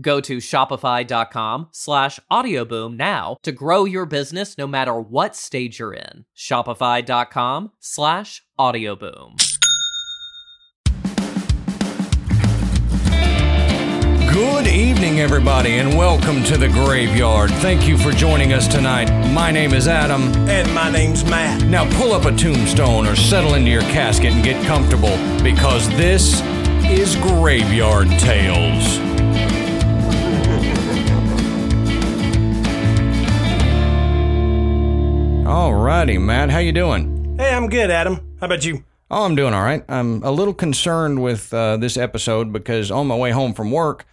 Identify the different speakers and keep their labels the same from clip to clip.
Speaker 1: Go to shopify.com slash audioboom now to grow your business no matter what stage you're in. Shopify.com slash audioboom.
Speaker 2: Good evening, everybody, and welcome to the graveyard. Thank you for joining us tonight. My name is Adam.
Speaker 3: And my name's Matt.
Speaker 2: Now pull up a tombstone or settle into your casket and get comfortable because this is Graveyard Tales. Alrighty, Matt, how you doing?
Speaker 3: Hey, I'm good, Adam. How about you?
Speaker 2: Oh, I'm doing all right. I'm a little concerned with uh, this episode because on my way home from work,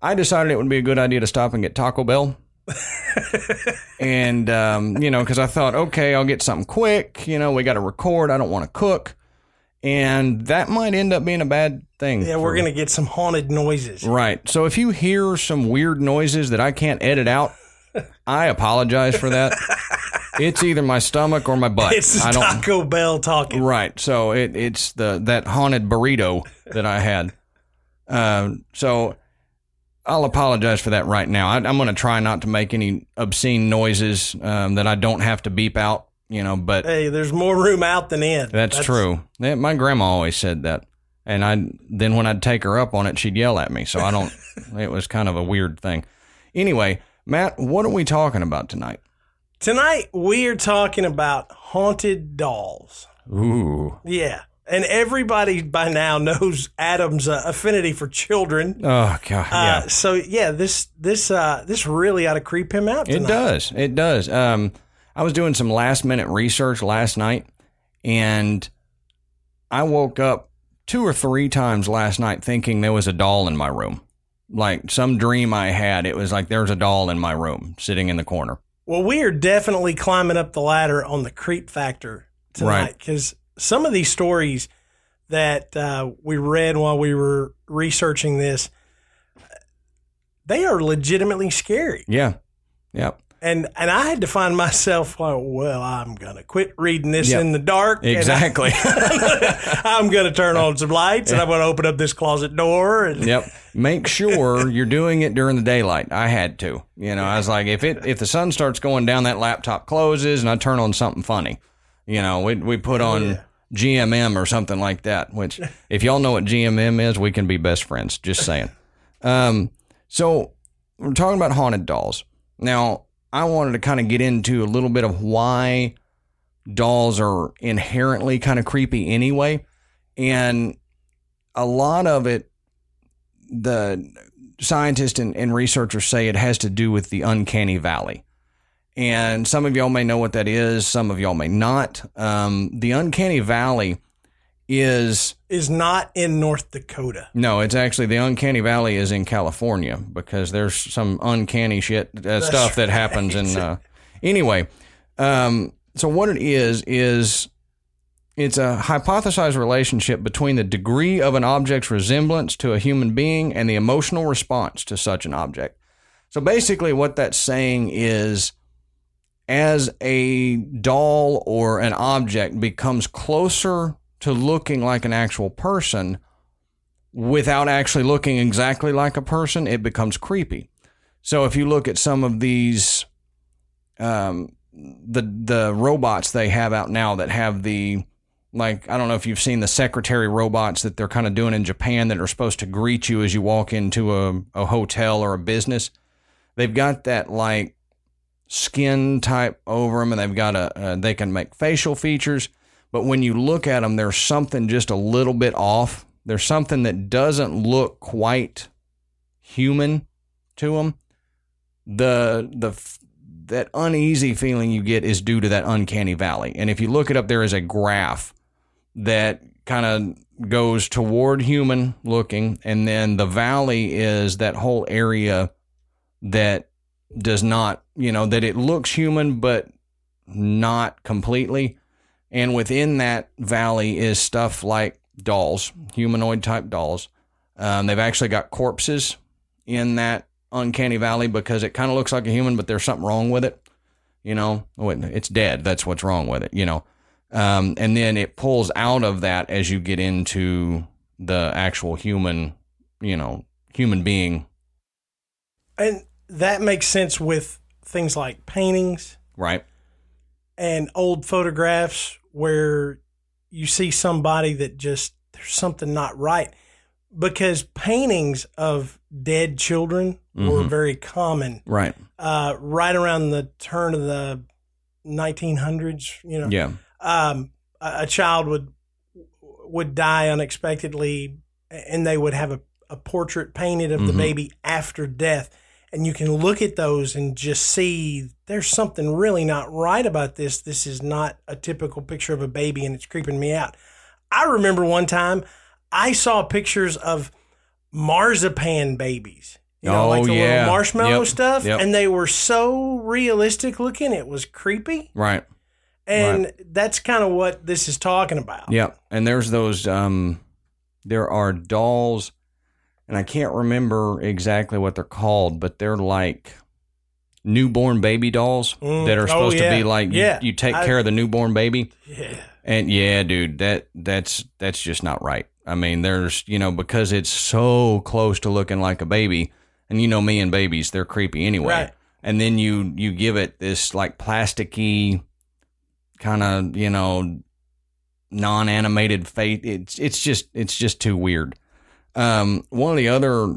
Speaker 2: I decided it would be a good idea to stop and get Taco Bell. and, um, you know, because I thought, okay, I'll get something quick. You know, we got to record. I don't want to cook. And that might end up being a bad thing.
Speaker 3: Yeah, we're going to get some haunted noises.
Speaker 2: Right. So if you hear some weird noises that I can't edit out, I apologize for that. It's either my stomach or my butt.
Speaker 3: It's
Speaker 2: I don't.
Speaker 3: Taco Bell talking.
Speaker 2: Right. So it, it's the that haunted burrito that I had. Um, so I'll apologize for that right now. I, I'm going to try not to make any obscene noises um, that I don't have to beep out. You know, but
Speaker 3: Hey, there's more room out than in.
Speaker 2: that's, true. Yeah, my grandma always said that, and I then when I'd take her up on it, she'd yell at me. So I don't. it was kind of a weird thing. Anyway, Matt, what are we talking about tonight?
Speaker 3: Tonight, we're talking about haunted dolls.
Speaker 2: Ooh.
Speaker 3: Yeah. And everybody by now knows Adam's uh, affinity for children.
Speaker 2: Oh God. Yeah.
Speaker 3: Uh, so yeah, this this uh, this really ought to creep him out.
Speaker 2: It does. It does. Um, I was doing some last minute research last night, and I woke up two or three times last night thinking there was a doll in my room. Like some dream I had, it was like there's a doll in my room sitting in the corner.
Speaker 3: Well, we are definitely climbing up the ladder on the creep factor tonight
Speaker 2: Right.
Speaker 3: because some of these stories that uh, we read while we were researching this, they are legitimately scary.
Speaker 2: Yeah. Yep.
Speaker 3: And and I had to find myself like, well, I'm gonna quit reading this
Speaker 2: Yep.
Speaker 3: in the dark.
Speaker 2: Exactly.
Speaker 3: I'm gonna turn on some lights and I'm gonna open up this closet door. And
Speaker 2: Yep. Make sure you're doing it during the daylight. I had to. You know, I was like, if it if the sun starts going down, that laptop closes, and I turn on something funny. You know, we we put on GMM or something like that. Which, if y'all know what GMM is, we can be best friends. Just saying. Um, so we're talking about haunted dolls. Now, I wanted to kind of get into a little bit of why dolls are inherently kind of creepy anyway, and a lot of it the scientists and, and researchers say it has to do with the uncanny valley. And some of y'all may know what that is, some of y'all may not. Um, the uncanny valley is
Speaker 3: is not in North Dakota.
Speaker 2: no, it's actually the uncanny valley is in California because there's some uncanny shit uh, stuff that happens. And uh, anyway, um, so what it is is it's a hypothesized relationship between the degree of an object's resemblance to a human being and the emotional response to such an object. So basically, what that's saying is as a doll or an object becomes closer to looking like an actual person without actually looking exactly like a person, it becomes creepy. So if you look at some of these, um, the the robots they have out now that have the like I don't know if you've seen the secretary robots that they're kind of doing in Japan that are supposed to greet you as you walk into a, a hotel or a business. They've got that like skin type over them, and they've got a uh, they can make facial features. But when you look at them, there's something just a little bit off. There's something that doesn't look quite human to them. The the that uneasy feeling you get is due to that uncanny valley. And if you look it up, there is a graph that kind of goes toward human looking, and then the valley is that whole area that does not, you know, that it looks human but not completely. And within that valley is stuff like dolls, humanoid type dolls. Um, they've actually got corpses in that uncanny valley because it kind of looks like a human, but there's something wrong with it. You know, it's dead. That's what's wrong with it. You know, um, and then it pulls out of that as you get into the actual human, you know, human being.
Speaker 3: And that makes sense with things like paintings,
Speaker 2: right?
Speaker 3: And old photographs where you see somebody that just there's something not right because paintings of dead children mm-hmm. were very common.
Speaker 2: Right.
Speaker 3: Uh, right around the turn of the 1900s, you know.
Speaker 2: Yeah.
Speaker 3: Um, a, a, child would would die unexpectedly, and they would have a, a portrait painted of mm-hmm. the baby after death. And you can look at those and just see there's something really not right about this. This is not a typical picture of a baby, and it's creeping me out. I remember one time I saw pictures of marzipan babies. You know,
Speaker 2: oh,
Speaker 3: like the
Speaker 2: yeah.
Speaker 3: little marshmallow
Speaker 2: Yep.
Speaker 3: stuff.
Speaker 2: Yep.
Speaker 3: And they were so realistic looking, it was creepy.
Speaker 2: Right.
Speaker 3: And that's kind of what this is talking about.
Speaker 2: Yeah. And there's those um there are dolls and I can't remember exactly what they're called, but they're like newborn baby dolls
Speaker 3: Mm.
Speaker 2: that are
Speaker 3: Oh,
Speaker 2: supposed to be like you- you, take
Speaker 3: I-
Speaker 2: care of the newborn baby.
Speaker 3: Yeah.
Speaker 2: And yeah, dude, that that's that's just not right. I mean, there's you know because it's so close to looking like a baby, and you know me and babies, they're creepy anyway.
Speaker 3: Right.
Speaker 2: And then you you give it this like plasticky kind of you know non-animated face. It's it's just it's just too weird. Um, one of the other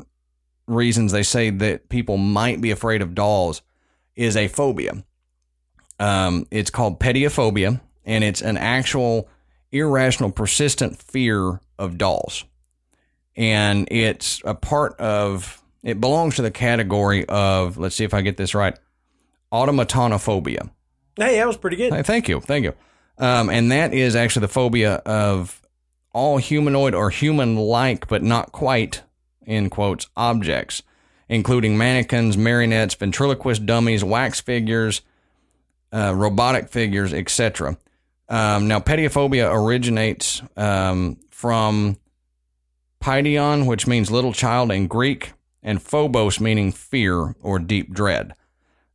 Speaker 2: reasons they say that people might be afraid of dolls is a phobia. Um, it's called pediophobia, and it's an actual irrational, persistent fear of dolls. And it's a part of, it belongs to the category of, let's see if I get this right, automatonophobia.
Speaker 3: Hey, that was pretty good.
Speaker 2: Hey, Thank you. Thank you. Um, and that is actually the phobia of all humanoid or human like, but not quite, in quotes, objects, including mannequins, marionettes, ventriloquist dummies, wax figures, uh, robotic figures, etc. Um, now, pediophobia originates um, from paidion, which means little child in Greek, and phobos, meaning fear or deep dread.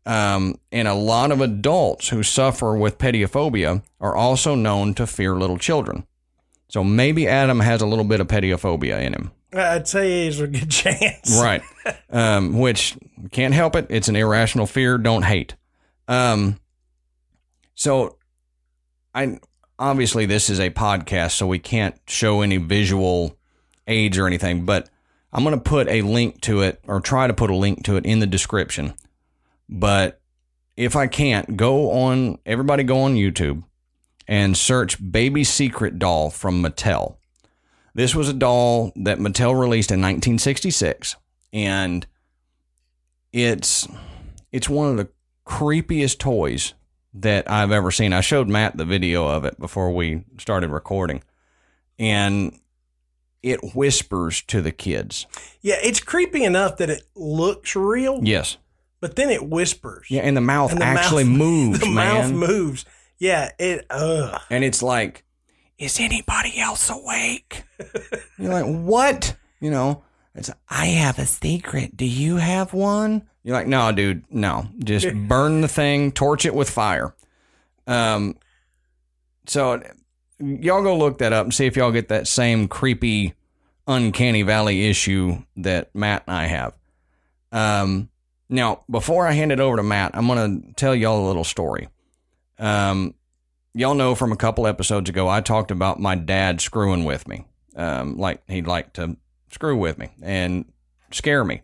Speaker 2: Um, and a lot of adults who suffer with pediophobia are also known to fear little children. So maybe Adam has a little bit of pediophobia in him.
Speaker 3: I'd say there's a good chance.
Speaker 2: Right. um, which can't help it. It's an irrational fear. Don't hate. Um, so I obviously this is a podcast, so we can't show any visual aids or anything, but I'm going to put a link to it or try to put a link to it in the description. But if I can't, go on, everybody go on YouTube and search Baby Secret Doll from Mattel. This was a doll that Mattel released in 1966, and it's it's one of the creepiest toys that I've ever seen. I showed Matt the video of it before we started recording, and it whispers to the kids.
Speaker 3: Yeah, it's creepy enough that it looks real,
Speaker 2: Yes,
Speaker 3: but then it whispers.
Speaker 2: yeah, and the mouth
Speaker 3: And the
Speaker 2: actually
Speaker 3: mouth-
Speaker 2: moves,
Speaker 3: the
Speaker 2: man.
Speaker 3: mouth moves. Yeah, it. Ugh.
Speaker 2: and it's like, is anybody else awake? You're like, what? You know, it's I have a secret. Do you have one? You're like, no, dude, no. Just burn the thing, torch it with fire. Um, so y'all go look that up and see if y'all get that same creepy, uncanny valley issue that Matt and I have. Um, now, before I hand it over to Matt, I'm going to tell y'all a little story. Um, y'all know from a couple episodes ago, I talked about my dad screwing with me. Um, like he'd like to screw with me and scare me.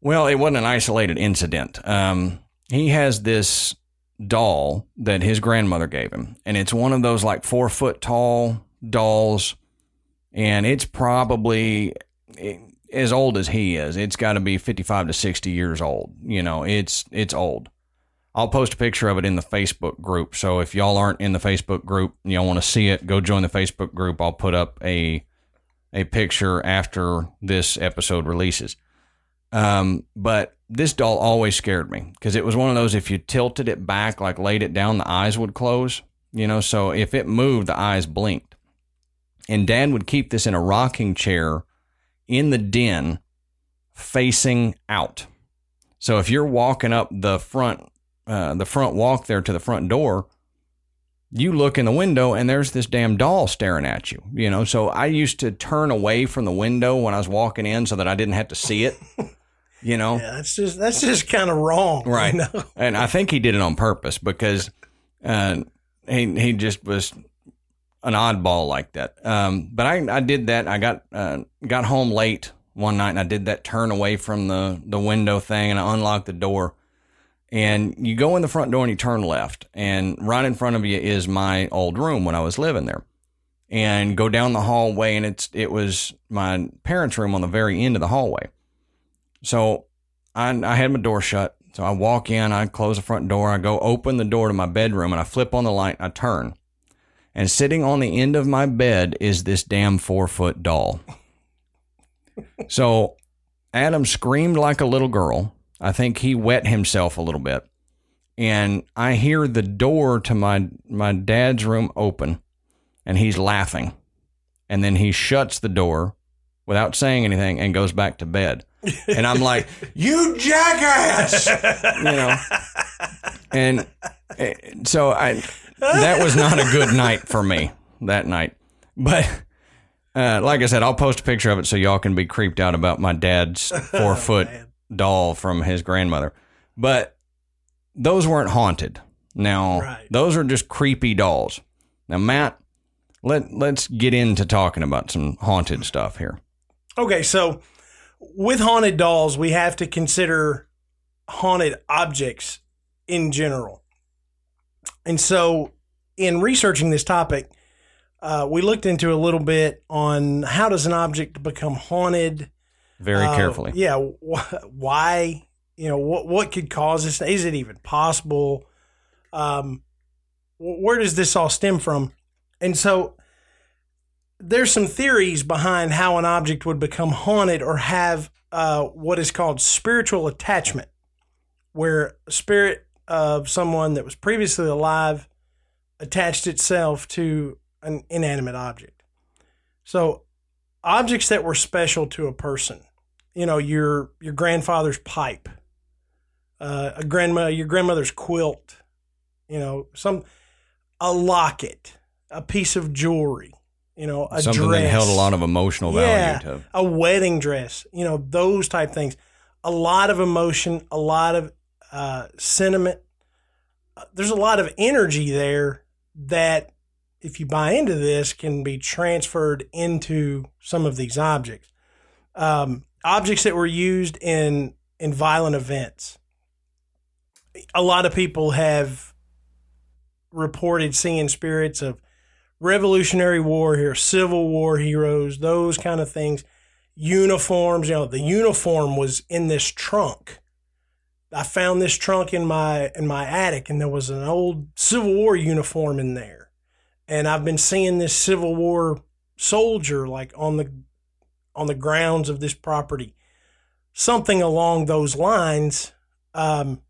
Speaker 2: Well, it wasn't an isolated incident. Um, he has this doll that his grandmother gave him, and it's one of those like four foot tall dolls, and it's probably as old as he is. It's got to be fifty five to sixty years old. You know, it's it's old. I'll post a picture of it in the Facebook group. So if y'all aren't in the Facebook group and y'all want to see it, go join the Facebook group. I'll put up a a picture after this episode releases. Um, but this doll always scared me because it was one of those if you tilted it back, like laid it down, the eyes would close. You know, so if it moved, the eyes blinked. And Dad would keep this in a rocking chair in the den facing out. So if you're walking up the front uh, the front walk there to the front door, you look in the window and there's this damn doll staring at you. You know, so I used to turn away from the window when I was walking in so that I didn't have to see it. You know,
Speaker 3: yeah, that's just that's just kind of wrong,
Speaker 2: right?
Speaker 3: You know?
Speaker 2: And I think he did it on purpose because uh, he he just was an oddball like that. Um, but I I did that. I got uh, got home late one night and I did that turn away from the the window thing and I unlocked the door and you go in the front door and you turn left. And right in front of you is my old room when i was living there. And go down the hallway and it's it was my parents room on the very end of the hallway. So i, I had my door shut. So i walk in i close the front door i go open the door to my bedroom and i flip on the light i turn. And sitting on the end of my bed is this damn four foot doll. So adam screamed like a little girl I think he wet himself a little bit. And I hear the door to my my dad's room open and he's laughing. And then he shuts the door without saying anything and goes back to bed. And I'm like, "You jackass!" you know. And eh, so I that was not a good night for me that night. But uh, like I said, I'll post a picture of it so y'all can be creeped out about my dad's four foot oh, doll from his grandmother. But those weren't haunted. Now, right. those are just creepy dolls. Now, Matt, let let's get into talking about some haunted stuff here.
Speaker 3: Okay, so with haunted dolls, we have to consider haunted objects in general. And so, in researching this topic, uh, we looked into a little bit on how does an object become haunted
Speaker 2: very uh, carefully.
Speaker 3: Yeah, wh- why? You know what? What could cause this? Is it even possible? Um, where does this all stem from? And so there's some theories behind how an object would become haunted or have uh, what is called spiritual attachment, where a spirit of someone that was previously alive attached itself to an inanimate object. So objects that were special to a person. You know, your your grandfather's pipe, uh, a grandma, your grandmother's quilt. You know, some a locket, a piece of jewelry. You know, a
Speaker 2: something
Speaker 3: dress.
Speaker 2: that held a lot of emotional value
Speaker 3: yeah,
Speaker 2: to
Speaker 3: a wedding dress. You know, those type things. A lot of emotion, a lot of uh, sentiment. There's a lot of energy there that if you buy into this, can be transferred into some of these objects. Um, objects that were used in in violent events. A lot of people have reported seeing spirits of Revolutionary War here, Civil War heroes, those kind of things. Uniforms, you know, the uniform was in this trunk. I found this trunk in my in my attic, and there was an old Civil War uniform in there and I've been seeing this Civil War soldier like on the on the grounds of this property, something along those lines. Um,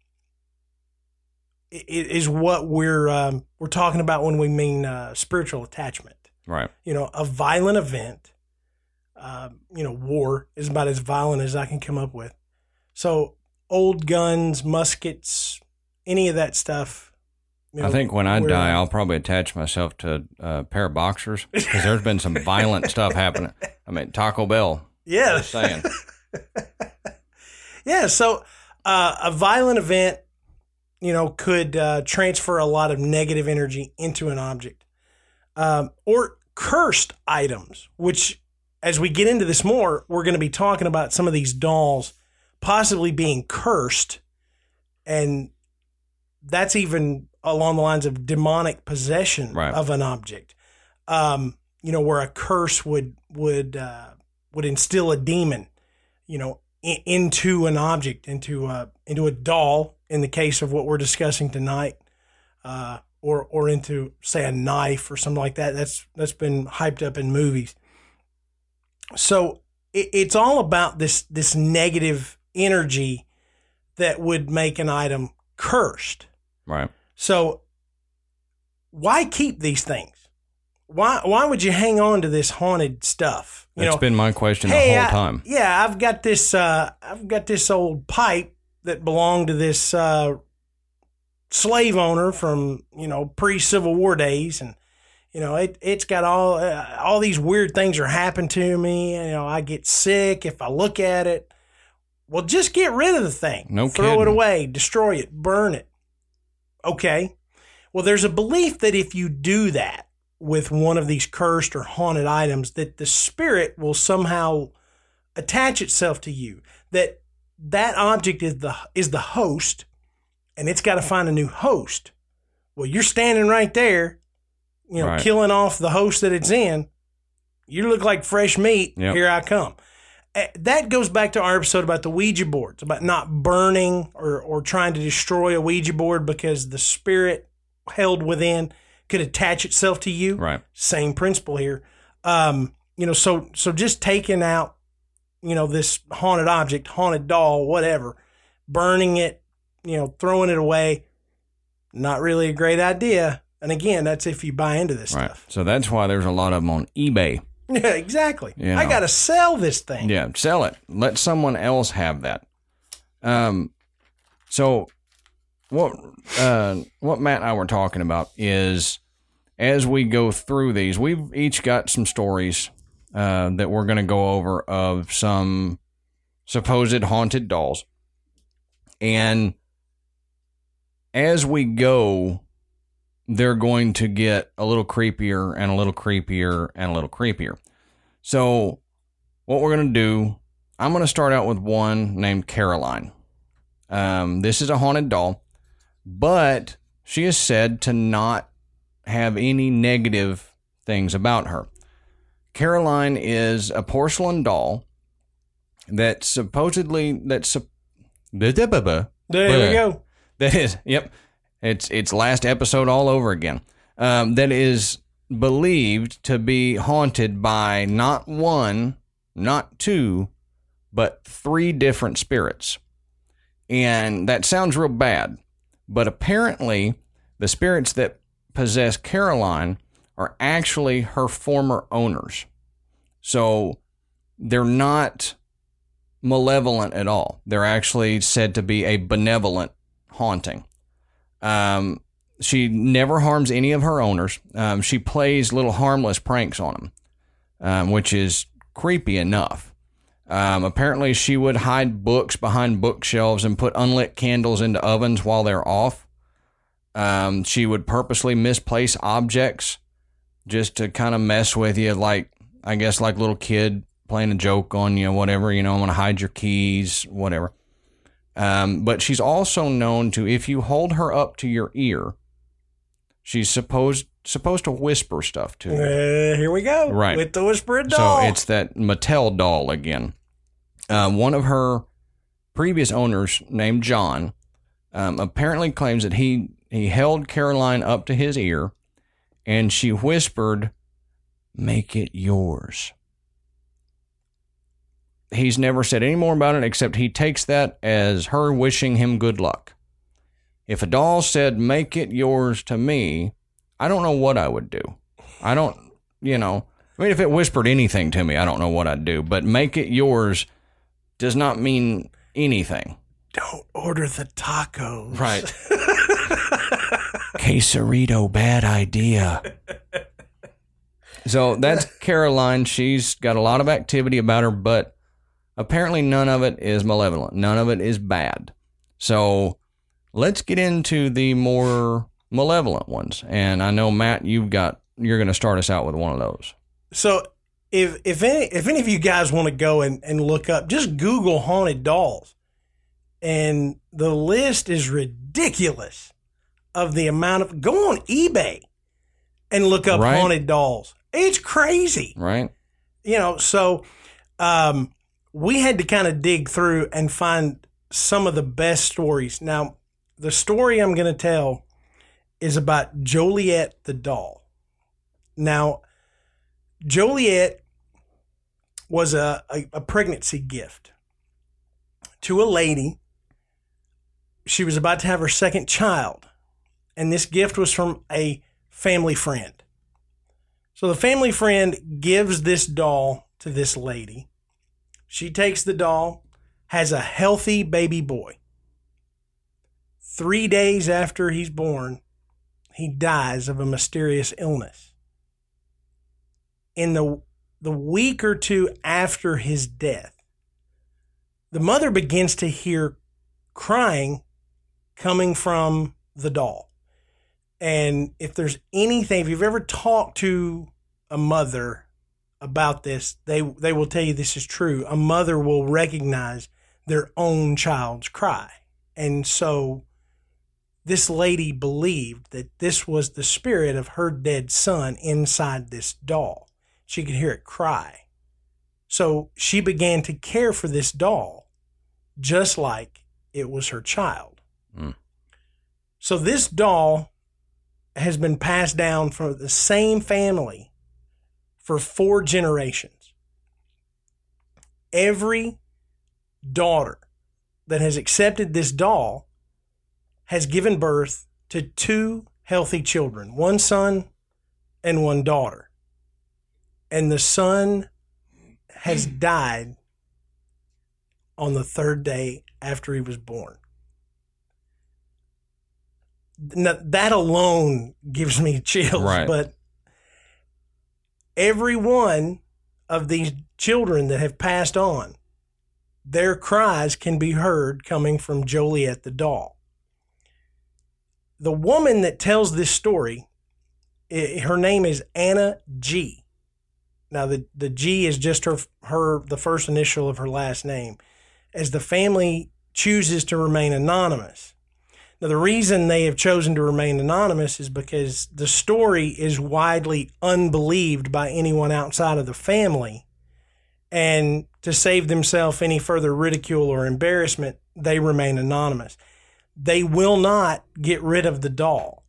Speaker 3: is what we're um, we're talking about when we mean uh, spiritual attachment.
Speaker 2: Right.
Speaker 3: You know, a violent event. Uh, you know, war is about as violent as I can come up with. So, old guns, muskets, any of that stuff you know,
Speaker 2: I think when I die, I'll probably attach myself to a pair of boxers because there's been some violent stuff happening. I mean, Taco Bell.
Speaker 3: yeah,
Speaker 2: saying.
Speaker 3: Yeah, so uh, a violent event, you know, could uh, transfer a lot of negative energy into an object, um, or cursed items. Which, as we get into this more, we're going to be talking about some of these dolls possibly being cursed, and that's even along the lines of demonic possession
Speaker 2: Right.
Speaker 3: of an object. Um, you know, where a curse would would uh, would instill a demon you know, in, into an object, into a into a doll. In the case of what we're discussing tonight, uh, or or into say a knife or something like that. That's that's been hyped up in movies. So it, it's all about this this negative energy that would make an item cursed.
Speaker 2: Right.
Speaker 3: So why keep these things? Why why would you hang on to this haunted stuff? You
Speaker 2: That's
Speaker 3: know,
Speaker 2: been my question the
Speaker 3: hey,
Speaker 2: whole
Speaker 3: I-
Speaker 2: time.
Speaker 3: yeah, I've got this. Uh, I've got this old pipe that belonged to this uh, slave owner from you know pre Civil War days, and you know it it's got all uh, all these weird things are happening to me. You know, I get sick if I look at it. Well, just get rid of the thing.
Speaker 2: No
Speaker 3: throw it away, destroy it, burn it. Okay. Well, there's a belief that if you do that with one of these cursed or haunted items, that the spirit will somehow attach itself to you. That that object is the is the host, and it's got to find a new host. Well, you're standing right there, you know,
Speaker 2: Right.
Speaker 3: killing off the host that it's in. You look like fresh meat.
Speaker 2: Yep.
Speaker 3: Here I come. Eh, That goes back to our episode about the Ouija boards, about not burning or, or trying to destroy a Ouija board because the spirit held within could attach itself to you
Speaker 2: Right.
Speaker 3: same principle here. Um, you know, so so just taking out, you know, this haunted object, haunted doll, whatever, burning it, you know, throwing it away, not really a great idea. And again, that's if you buy into this
Speaker 2: Right.
Speaker 3: stuff.
Speaker 2: So that's why there's a lot of them on eBay.
Speaker 3: Yeah, exactly.
Speaker 2: Yeah.
Speaker 3: I got to sell this thing.
Speaker 2: Yeah, sell it. Let someone else have that. Um, so what uh, what Matt and I were talking about is as we go through these, we've each got some stories uh, that we're going to go over of some supposed haunted dolls, and as we go, they're going to get a little creepier and a little creepier and a little creepier. So what we're going to do, I'm going to start out with one named Caroline. Um, this is a haunted doll, but she is said to not have any negative things about her. Caroline is a porcelain doll that supposedly that's sup-
Speaker 3: There we go.
Speaker 2: that is, yep. It's it's last episode all over again. Um, that is believed to be haunted by not one, not two, but three different spirits. And that sounds real bad, but apparently the spirits that possess Caroline are actually her former owners. So they're not malevolent at all. They're actually said to be a benevolent haunting. Um, she never harms any of her owners. Um, she plays little harmless pranks on them, um, which is creepy enough. Um, apparently, she would hide books behind bookshelves and put unlit candles into ovens while they're off. Um, she would purposely misplace objects just to kind of mess with you, like I guess like little kid playing a joke on you, whatever. You know, I'm gonna hide your keys, whatever. Um, but she's also known to, if you hold her up to your ear, she's supposed supposed to whisper stuff to you.
Speaker 3: Uh, here we go.
Speaker 2: Right.
Speaker 3: With the whispered doll.
Speaker 2: So it's that Mattel doll again. Um, one of her previous owners, named John, um, apparently claims that he he held Caroline up to his ear, and she whispered, "Make it yours." He's never said any more about it except he takes that as her wishing him good luck. If a doll said, "Make it yours" to me, I don't know what I would do. I don't, you know. I mean, if it whispered anything to me, I don't know what I'd do. But make it yours does not mean anything.
Speaker 3: Don't order the tacos.
Speaker 2: Right. Quesarito, bad idea. So that's Caroline. She's got a lot of activity about her, but apparently none of it is malevolent. None of it is bad. So let's get into the more malevolent ones. And I know Matt, you've got you're going to start us out with one of those.
Speaker 3: So if if any if any of you guys want to go and, and look up, just Google haunted dolls, and the list is ridiculous of the amount of. Go on eBay and look up
Speaker 2: Right.
Speaker 3: haunted dolls. It's crazy,
Speaker 2: Right?
Speaker 3: you know. So um, we had to kind of dig through and find some of the best stories. Now, the story I'm going to tell is about Joliet the doll. Now, Joliet was a, a, a pregnancy gift to a lady. She was about to have her second child, and this gift was from a family friend. So the family friend gives this doll to this lady. She takes the doll, has a healthy baby boy. Three days after he's born, he dies of a mysterious illness. In the, the week or two after his death, the mother begins to hear crying coming from the doll. And if there's anything, if you've ever talked to a mother about this, they they will tell you this is true. A mother will recognize their own child's cry. And so this lady believed that this was the spirit of her dead son inside this doll. She could hear it cry. So she began to care for this doll just like it was her child.
Speaker 2: Mm.
Speaker 3: So this doll has been passed down from the same family for four generations. Every daughter that has accepted this doll has given birth to two healthy children one son and one daughter. And the son has died on the third day after he was born. Now, that alone gives me chills,
Speaker 2: Right.
Speaker 3: but every one of these children that have passed on, their cries can be heard coming from Joliet the doll. The woman that tells this story, i- her name is Anna G. Now the the G is just her her the first initial of her last name, as the family chooses to remain anonymous. Now the reason they have chosen to remain anonymous is because the story is widely unbelieved by anyone outside of the family, and to save themselves any further ridicule or embarrassment, they remain anonymous. They will not get rid of the doll.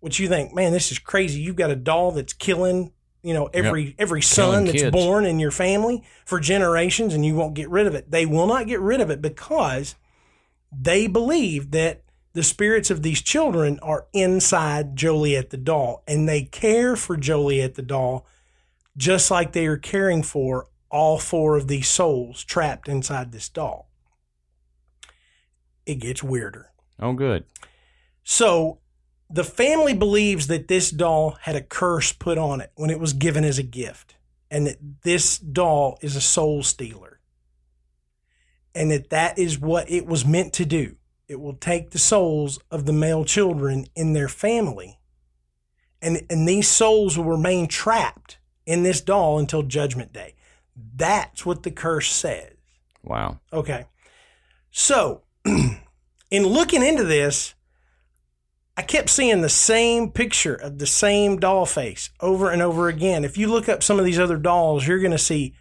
Speaker 3: Which you think, man, this is crazy. You've got a doll that's killing, you know, every every son
Speaker 2: Killing
Speaker 3: that's
Speaker 2: kids.
Speaker 3: born in your family for generations, and you won't get rid of it. They will not get rid of it because they believe that the spirits of these children are inside Joliet the doll, and they care for Joliet the doll just like they are caring for all four of these souls trapped inside this doll. It gets weirder.
Speaker 2: Oh, good.
Speaker 3: So the family believes that this doll had a curse put on it when it was given as a gift, and that this doll is a soul stealer, and that that is what it was meant to do. It will take the souls of the male children in their family, and, and these souls will remain trapped in this doll until Judgment Day. That's what the curse says.
Speaker 2: Wow.
Speaker 3: Okay. So, in looking into this, I kept seeing the same picture of the same doll face over and over again. If you look up some of these other dolls, you're going to see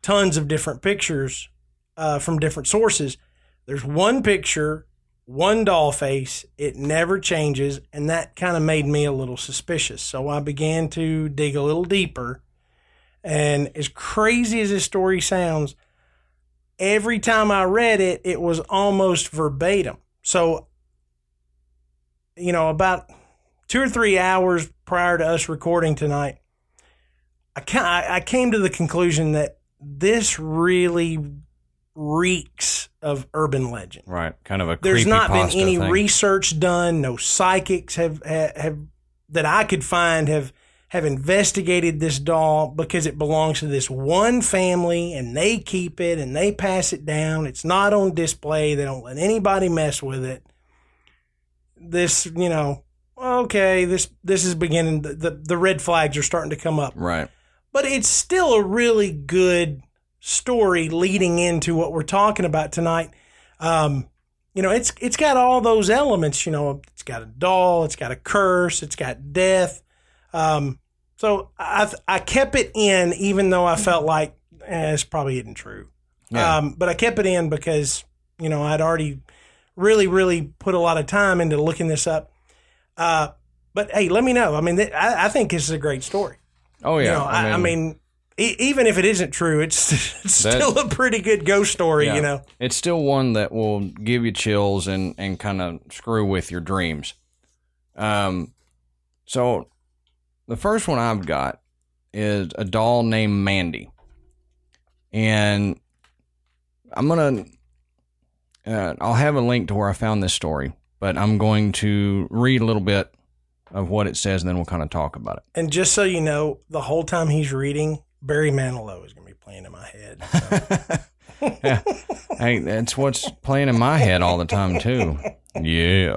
Speaker 3: tons of different pictures uh, from different sources. There's one picture, one doll face. It never changes. And that kind of made me a little suspicious. So I began to dig a little deeper. And as crazy as this story sounds, every time I read it, it was almost verbatim. So, you know, about two or three hours prior to us recording tonight, I ca- I I came to the conclusion that this really reeks of urban legend.
Speaker 2: Right. Kind of a
Speaker 3: There's not been any
Speaker 2: thing.
Speaker 3: research done. No psychics have, have have that I could find have have investigated this doll because it belongs to this one family and they keep it and they pass it down. It's not on display. They don't let anybody mess with it. This, you know, okay, this this is beginning. The the, the red flags are starting to come up
Speaker 2: Right.
Speaker 3: but it's still a really good story leading into what we're talking about tonight. Um, you know, it's it's got all those elements. You know, it's got a doll, it's got a curse, it's got death. Um, so I I kept it in, even though I felt like eh, it's probably isn't true.
Speaker 2: Yeah.
Speaker 3: Um, but I kept it in because you know I'd already really really put a lot of time into looking this up. Uh, but hey, let me know. I mean, th- I, I think this is a great story.
Speaker 2: oh yeah.
Speaker 3: You know, I, I mean, e- even if it isn't true, it's, it's
Speaker 2: That-
Speaker 3: still a pretty good ghost story.
Speaker 2: Yeah.
Speaker 3: You know,
Speaker 2: it's still one that will give you chills and and kind of screw with your dreams. Um, so the first one I've got is a doll named Mandy, and I'm gonna. Uh, I'll have a link to where I found this story, but I'm going to read a little bit of what it says, and then we'll kind of talk about it.
Speaker 3: and just so you know, the whole time he's reading, Barry Manilow is going to be playing in my head. So.
Speaker 2: yeah. Hey, that's what's playing in my head all the time too. Yeah.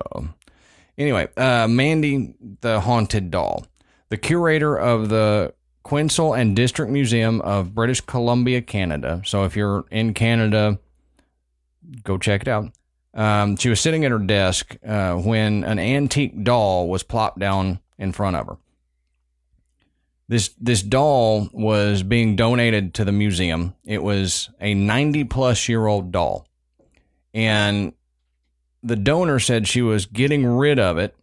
Speaker 2: Anyway, uh, Mandy, the haunted doll, the curator of the Quesnel and District Museum of British Columbia, Canada. So if you're in Canada, go check it out. Um, she was sitting at her desk uh, when an antique doll was plopped down in front of her. This this doll was being donated to the museum. It was a 90 plus year old doll. And the donor said she was getting rid of it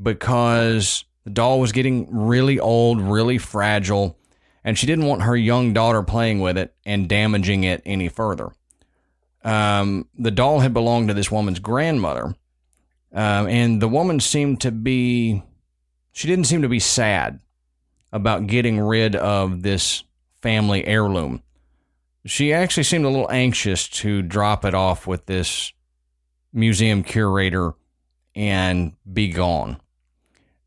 Speaker 2: because the doll was getting really old, really fragile, and she didn't want her young daughter playing with it and damaging it any further. Um, the doll had belonged to this woman's grandmother, um, and the woman seemed to be, she didn't seem to be sad about getting rid of this family heirloom. She actually seemed a little anxious to drop it off with this museum curator and be gone.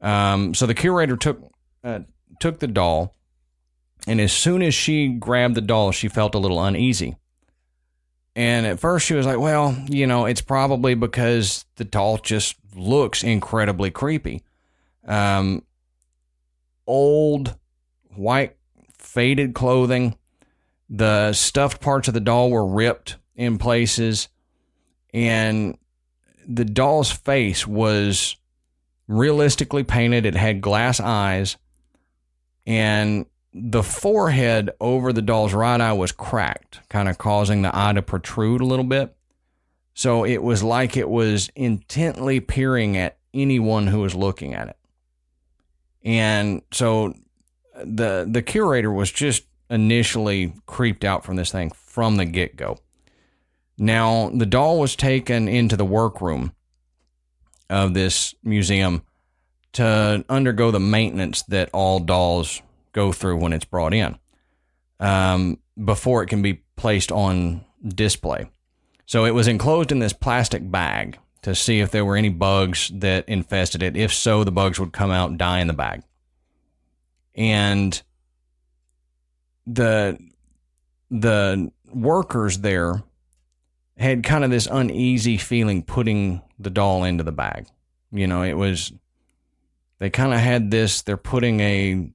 Speaker 2: Um, so the curator took uh, took the doll, and as soon as she grabbed the doll, she felt a little uneasy. And at first, she was like, "Well, you know, it's probably because the doll just looks incredibly creepy." Um, old, white, faded clothing. The stuffed parts of the doll were ripped in places, and the doll's face was realistically painted. It had glass eyes, and the forehead over the doll's right eye was cracked, kind of causing the eye to protrude a little bit. So it was like it was intently peering at anyone who was looking at it. And so the the curator was just initially creeped out from this thing from the get-go. Now, the doll was taken into the workroom of this museum to undergo the maintenance that all dolls go through when it's brought in um, before it can be placed on display. So it was enclosed in this plastic bag to see if there were any bugs that infested it. If so, the bugs would come out and die in the bag. And the the workers there had kind of this uneasy feeling putting the doll into the bag. You know, it was they kind of had this they're putting a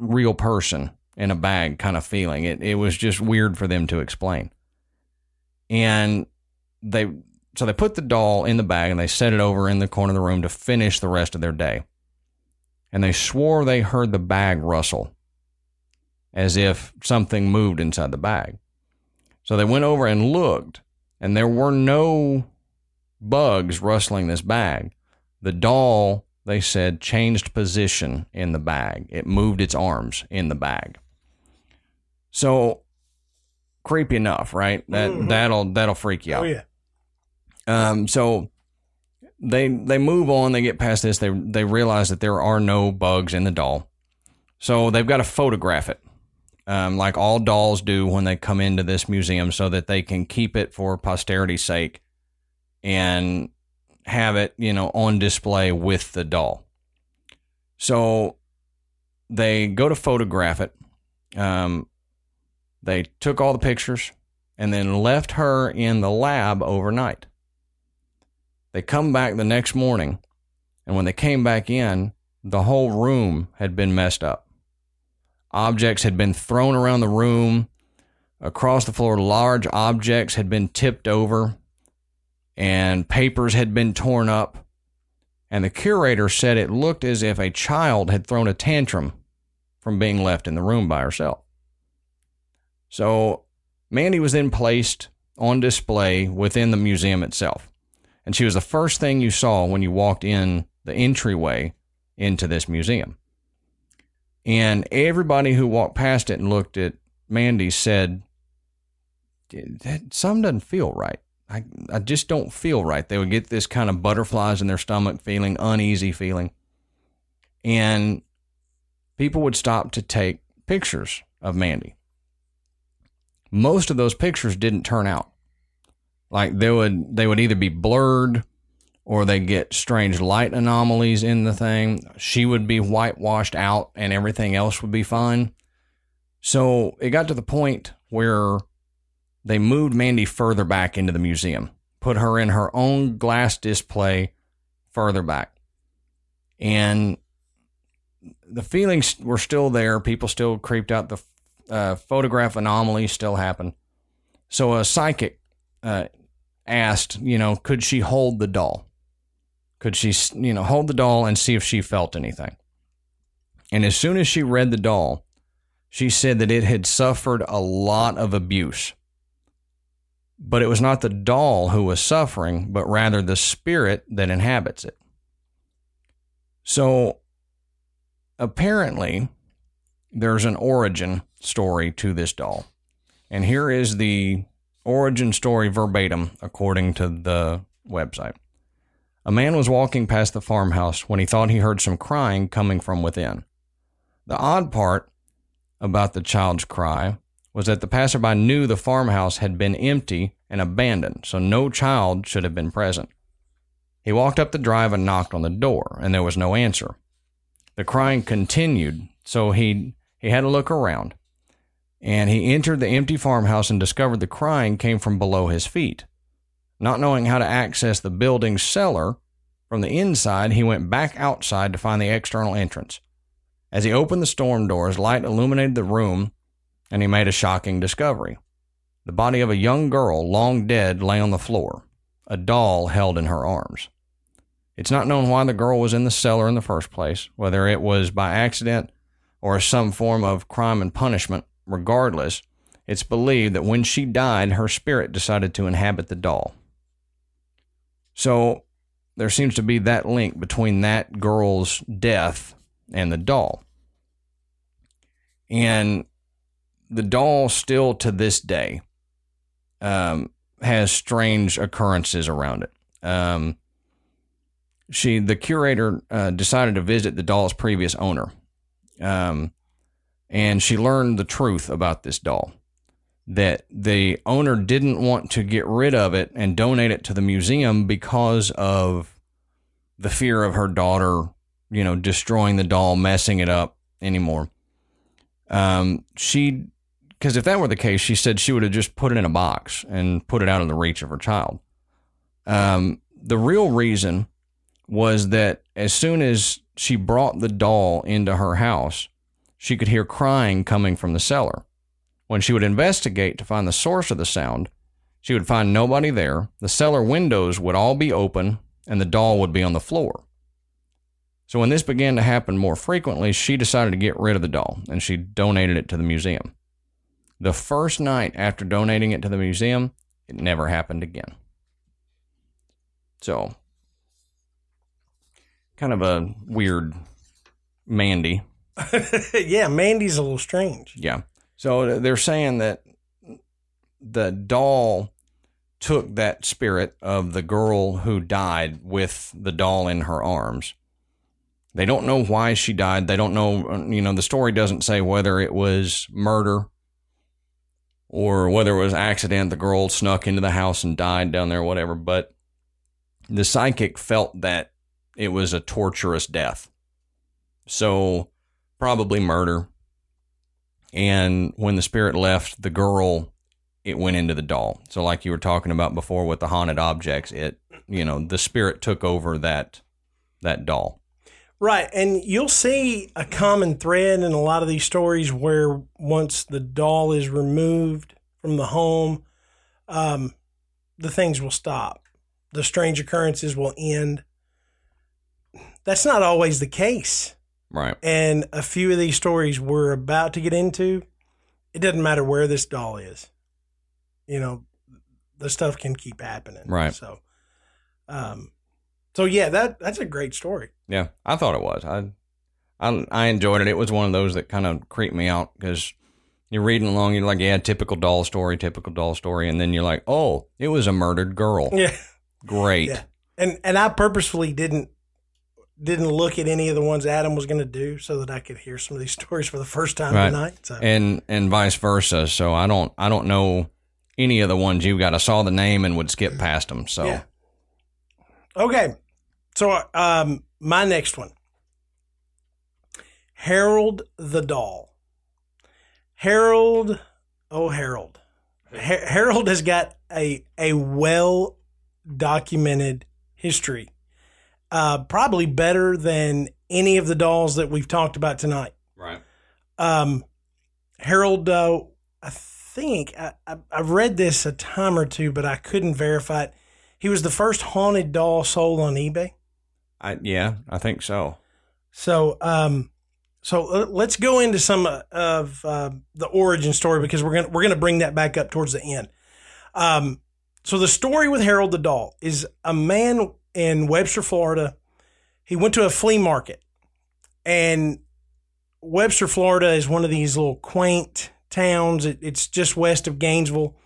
Speaker 2: real person in a bag kind of feeling. It it was just weird for them to explain. And they so they put the doll in the bag and they set it over in the corner of the room to finish the rest of their day. And they swore they heard the bag rustle as if something moved inside the bag. So they went over and looked, and there were no bugs rustling this bag. The doll, they said, changed position in the bag. It moved its arms in the bag. So creepy enough, right? That
Speaker 3: Mhm.
Speaker 2: that'll that'll freak you out.
Speaker 3: Oh yeah.
Speaker 2: Um, so they they move on. They get past this. They they realize that there are no bugs in the doll, so they've got to photograph it. um, like all dolls do when they come into this museum, so that they can keep it for posterity's sake and have it, you know, on display with the doll. So they go to photograph it. Um, they took all the pictures and then left her in the lab overnight. They come back the next morning, and when they came back in, the whole room had been messed up. Objects had been thrown around the room. Across the floor, large objects had been tipped over, and papers had been torn up. And the curator said it looked as if a child had thrown a tantrum from being left in the room by herself. So Mandy was then placed on display within the museum itself. And she was the first thing you saw when you walked in the entryway into this museum. And everybody who walked past it and looked at Mandy said, that Something doesn't feel right. I, I just don't feel right. They would get this kind of butterflies in their stomach feeling, uneasy feeling. And people would stop to take pictures of Mandy. Most of those pictures didn't turn out. Like they would they would either be blurred or they get strange light anomalies in the thing. She would be whitewashed out and everything else would be fine. So it got to the point where they moved Mandy further back into the museum, put her in her own glass display further back. And the feelings were still there. People still creeped out. The uh, photograph anomalies still happened. So a psychic uh, asked, you know, could she hold the doll? Could she, you know, hold the doll and see if she felt anything? And as soon as she read the doll, she said that it had suffered a lot of abuse. But it was not the doll who was suffering, but rather the spirit that inhabits it. So apparently there's an origin story to this doll. And here is the origin story verbatim according to the website. A man was walking past the farmhouse when he thought he heard some crying coming from within. The odd part about the child's cry was that the passerby knew the farmhouse had been empty and abandoned, so no child should have been present. He walked up the drive and knocked on the door, and there was no answer. The crying continued, so he he had to look around. And he entered the empty farmhouse and discovered the crying came from below his feet. Not knowing how to access the building's cellar from the inside, he went back outside to find the external entrance. As he opened the storm doors, light illuminated the room, and he made a shocking discovery. The body of a young girl, long dead, lay on the floor, a doll held in her arms. It's not known why the girl was in the cellar in the first place, whether it was by accident or some form of crime and punishment. Regardless, it's believed that when she died, her spirit decided to inhabit the doll. So there seems to be that link between that girl's death and the doll. And the doll still to this day um, has strange occurrences around it. Um, she the curator uh, decided to visit the doll's previous owner, um, and she learned the truth about this doll. That the owner didn't want to get rid of it and donate it to the museum because of the fear of her daughter, you know, destroying the doll, messing it up anymore. Um, she, because if that were the case, she said she would have just put it in a box and put it out of the reach of her child. Um, the real reason was that as soon as she brought the doll into her house, she could hear crying coming from the cellar. When she would investigate to find the source of the sound, she would find nobody there, the cellar windows would all be open, and the doll would be on the floor. So when this began to happen more frequently, she decided to get rid of the doll and she donated it to the museum. The first night after donating it to the museum, it never happened again. So kind of a weird Mandy.
Speaker 3: yeah, Mandy's a little strange.
Speaker 2: Yeah. So uh, they're saying that the doll took that spirit of the girl who died with the doll in her arms They don't know why she died. They don't know, uh, you know, the story doesn't say whether it was murder or whether it was accident. The girl snuck into the house and died down there, whatever. But the psychic felt that it was a torturous death. So probably murder. And when the spirit left the girl, it went into the doll. So like you were talking about before with the haunted objects, it you know, the spirit took over that that doll.
Speaker 3: Right. And you'll see a common thread in a lot of these stories where once the doll is removed from the home, um, the things will stop. The strange occurrences will end. That's not always the case.
Speaker 2: Right.
Speaker 3: And a few of these stories we're about to get into, it doesn't matter where this doll is. You know, the stuff can keep happening.
Speaker 2: Right.
Speaker 3: So, um, so yeah, that that's a great story.
Speaker 2: Yeah, I thought it was. I I, I enjoyed it. It was one of those that kind of creeped me out because you're reading along, you're like, yeah, typical doll story, typical doll story, and then you're like, oh, it was a murdered girl.
Speaker 3: Yeah.
Speaker 2: Great.
Speaker 3: Yeah. And and I purposefully didn't didn't look at any of the ones Adam was going to do so that I could hear some of these stories for the first time
Speaker 2: Right.
Speaker 3: tonight. So
Speaker 2: And and vice versa. So I don't I don't know any of the ones you got. I saw the name and would skip past them. So
Speaker 3: Yeah. Okay. So um my next one. Harold the doll. Harold oh Harold. Ha- Harold has got a a well documented history. Uh probably better than any of the dolls that we've talked about tonight.
Speaker 2: right.
Speaker 3: Um, Harold, uh, I think I, I, I've read this a time or two, but I couldn't verify it. He was the first haunted doll sold on eBay.
Speaker 2: I yeah, I think so.
Speaker 3: So, um, so uh, let's go into some uh, of uh, the origin story because we're gonna we're gonna bring that back up towards the end. Um, so the story with Harold the doll is a man in Webster, Florida. He went to a flea market, and Webster, Florida is one of these little quaint towns. It, it's just west of Gainesville.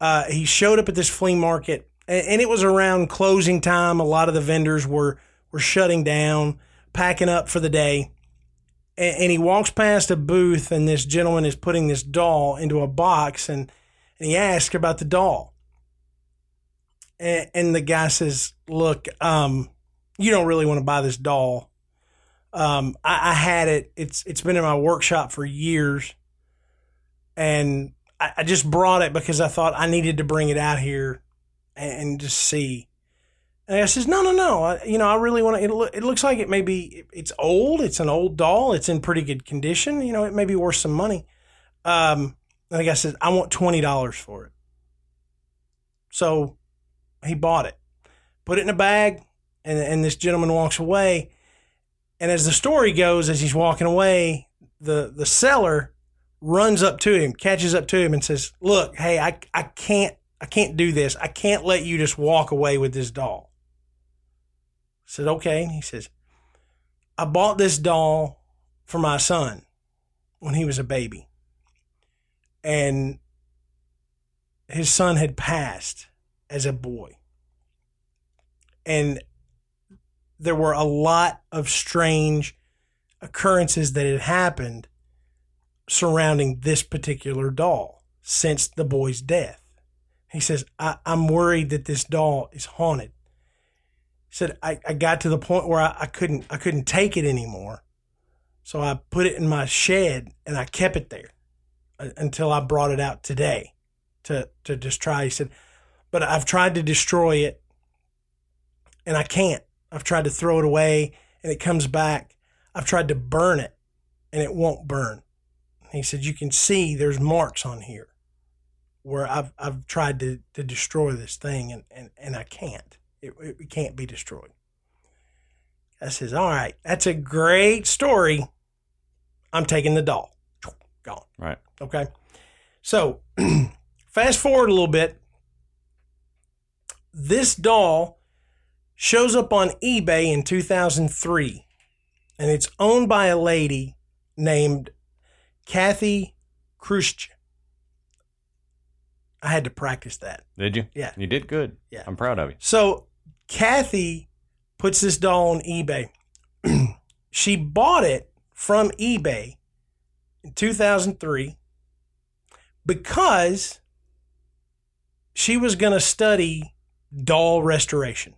Speaker 3: Uh, he showed up at this flea market, and, and it was around closing time. A lot of the vendors were were shutting down, packing up for the day. And, and he walks past a booth, and this gentleman is putting this doll into a box, and, and he asks about the doll. And, and the guy says, "Look, um, you don't really want to buy this doll. Um, I, I had it. It's it's been in my workshop for years, and I, I just brought it because I thought I needed to bring it out here and, and just see." And I says, "No, no, no. I, you know, I really want to. It, loo- it looks like it may be. It's old. It's an old doll. It's in pretty good condition. You know, it may be worth some money." Um, and the guy says, "I want twenty dollars for it." So he bought it, put it in a bag, and and this gentleman walks away. And as the story goes, as he's walking away, the the seller runs up to him, catches up to him, and says, "Look, hey, I I can't I can't do this. I can't let you just walk away with this doll." I said, "Okay." He says, "I bought this doll for my son when he was a baby, and his son had passed as a boy, and." there were a lot of strange occurrences that had happened surrounding this particular doll since the boy's death. He says, I, I'm worried that this doll is haunted. He said, I, I got to the point where I, I couldn't I couldn't take it anymore. So I put it in my shed and I kept it there uh, until I brought it out today to, to just try. He said, but I've tried to destroy it and I can't. I've tried to throw it away and it comes back. I've tried to burn it and it won't burn. He said, You can see there's marks on here where I've, I've tried to, to destroy this thing and, and, and I can't. It, it can't be destroyed. I says, All right, that's a great story. I'm taking the doll. Gone.
Speaker 2: Right.
Speaker 3: Okay. So fast forward a little bit. This doll shows up on eBay in 2003, and it's owned by a lady named Kathy Khrushchev. I had to practice that.
Speaker 2: Did you?
Speaker 3: Yeah.
Speaker 2: You did good.
Speaker 3: Yeah.
Speaker 2: I'm proud of you.
Speaker 3: So Kathy puts this doll on eBay. She bought it from eBay in 2003 because she was going to study doll restoration.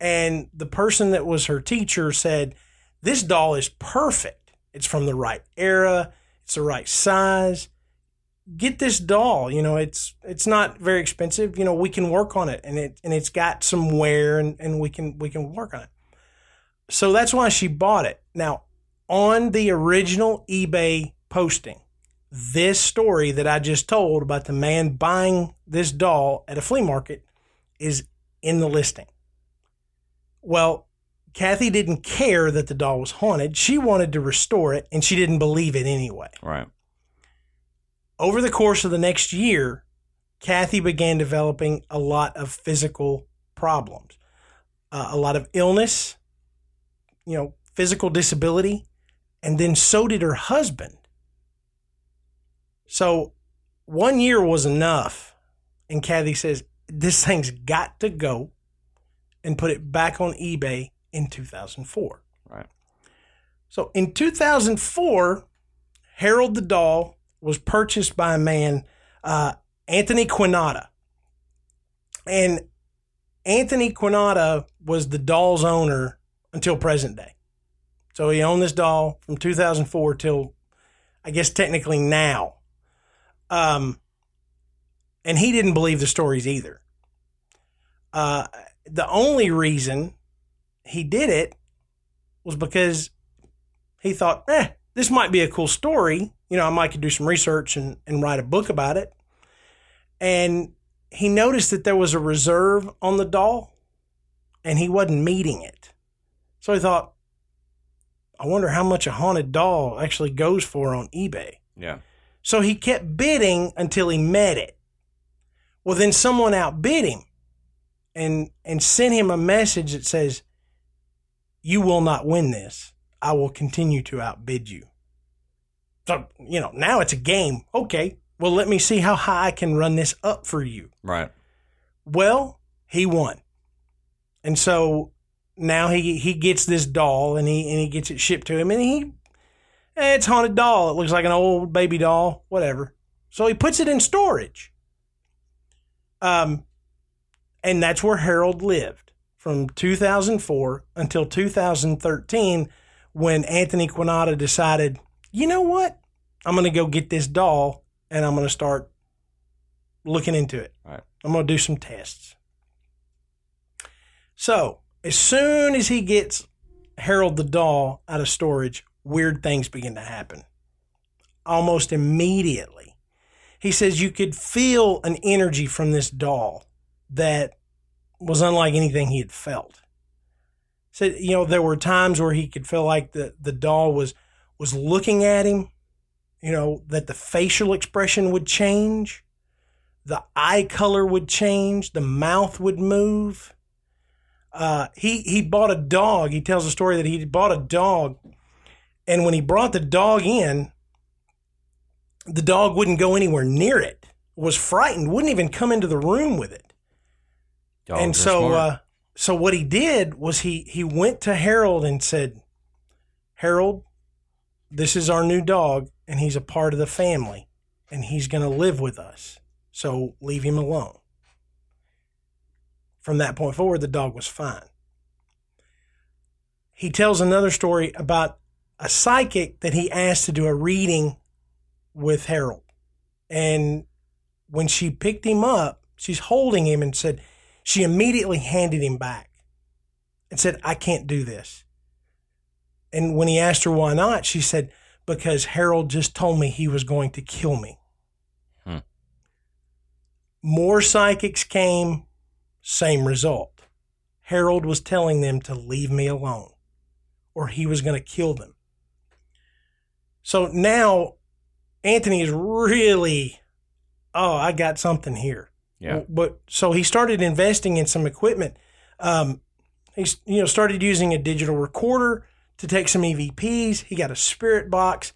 Speaker 3: And the person that was her teacher said, This doll is perfect. It's from the right era, it's the right size. Get this doll. You know, it's it's not very expensive. You know, we can work on it and it and it's got some wear and, and we can we can work on it. So that's why she bought it. Now, on the original eBay posting, this story that I just told about the man buying this doll at a flea market is in the listing. Well, Kathy didn't care that the doll was haunted. She wanted to restore it and she didn't believe it anyway.
Speaker 2: Right.
Speaker 3: Over the course of the next year, Kathy began developing a lot of physical problems, uh, a lot of illness, you know, physical disability, and then so did her husband. So one year was enough. And Kathy says, This thing's got to go and put it back on eBay in 2004.
Speaker 2: Right.
Speaker 3: So in 2004, Harold the Doll was purchased by a man, uh, Anthony Quinata. And Anthony Quinata was the doll's owner until present day. So he owned this doll from 2004 till, I guess, technically now. Um, and he didn't believe the stories either. Uh, the only reason he did it was because he thought, eh, this might be a cool story. You know, I might could do some research and, and write a book about it. And he noticed that there was a reserve on the doll and he wasn't meeting it. So he thought, I wonder how much a haunted doll actually goes for on eBay.
Speaker 2: Yeah.
Speaker 3: So he kept bidding until he met it. Well, then someone outbid him and and sent him a message that says, "You will not win this. I will continue to outbid you." So, you know, now it's a game. Okay. Well, let me see how high I can run this up for you.
Speaker 2: Right.
Speaker 3: Well, he won. And so now he he gets this doll and he and he gets it shipped to him and he eh, it's a haunted doll. It looks like an old baby doll, whatever. So he puts it in storage. Um and that's where Harold lived from 2004 until 2013 when Anthony Quinata decided, "You know what? I'm going to go get this doll and I'm going to start looking into it.
Speaker 2: Right.
Speaker 3: I'm going to do some tests." So, as soon as he gets Harold the doll out of storage, weird things begin to happen. Almost immediately. He says you could feel an energy from this doll that was unlike anything he had felt. Said, you know, there were times where he could feel like the, the doll was was looking at him, you know, that the facial expression would change, the eye color would change, the mouth would move. Uh, he he bought a dog. He tells a story that he bought a dog, and when he brought the dog in, the dog wouldn't go anywhere near it. Was frightened. Wouldn't even come into the room with it.
Speaker 2: Dogs
Speaker 3: and so, uh, so what he did was he he went to Harold and said, "Harold, this is our new dog, and he's a part of the family, and he's going to live with us. So leave him alone." From that point forward, the dog was fine. He tells another story about a psychic that he asked to do a reading with Harold. And when she picked him up, she's holding him and said, she immediately handed him back and said, I can't do this. And when he asked her why not, she said, Because Harold just told me he was going to kill me.
Speaker 2: Hmm.
Speaker 3: More psychics came, same result. Harold was telling them to leave me alone or he was going to kill them. So now Anthony is really, oh, I got something here.
Speaker 2: yeah.
Speaker 3: But so he started investing in some equipment. Um, he's you know started using a digital recorder to take some EVPs. He got a spirit box,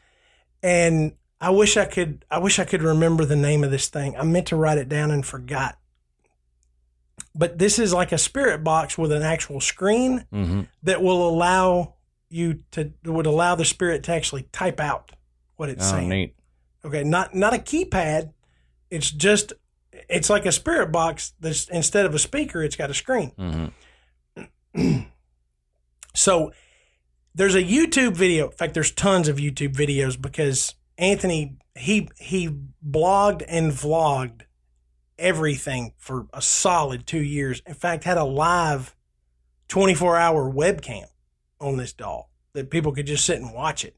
Speaker 3: and I wish I could I wish I could remember the name of this thing. I meant to write it down and forgot. But this is like a spirit box with an actual screen
Speaker 2: Mm-hmm.
Speaker 3: that will allow you to would allow the spirit to actually type out what it's
Speaker 2: Oh,
Speaker 3: saying.
Speaker 2: neat.
Speaker 3: Okay, not not a keypad. It's just it's like a spirit box. That's instead of a speaker, it's got a screen.
Speaker 2: hmm
Speaker 3: So there's a YouTube video. In fact, there's tons of YouTube videos because Anthony he he blogged and vlogged everything for a solid two years. In fact, had a live 24 hour webcam on this doll that people could just sit and watch it.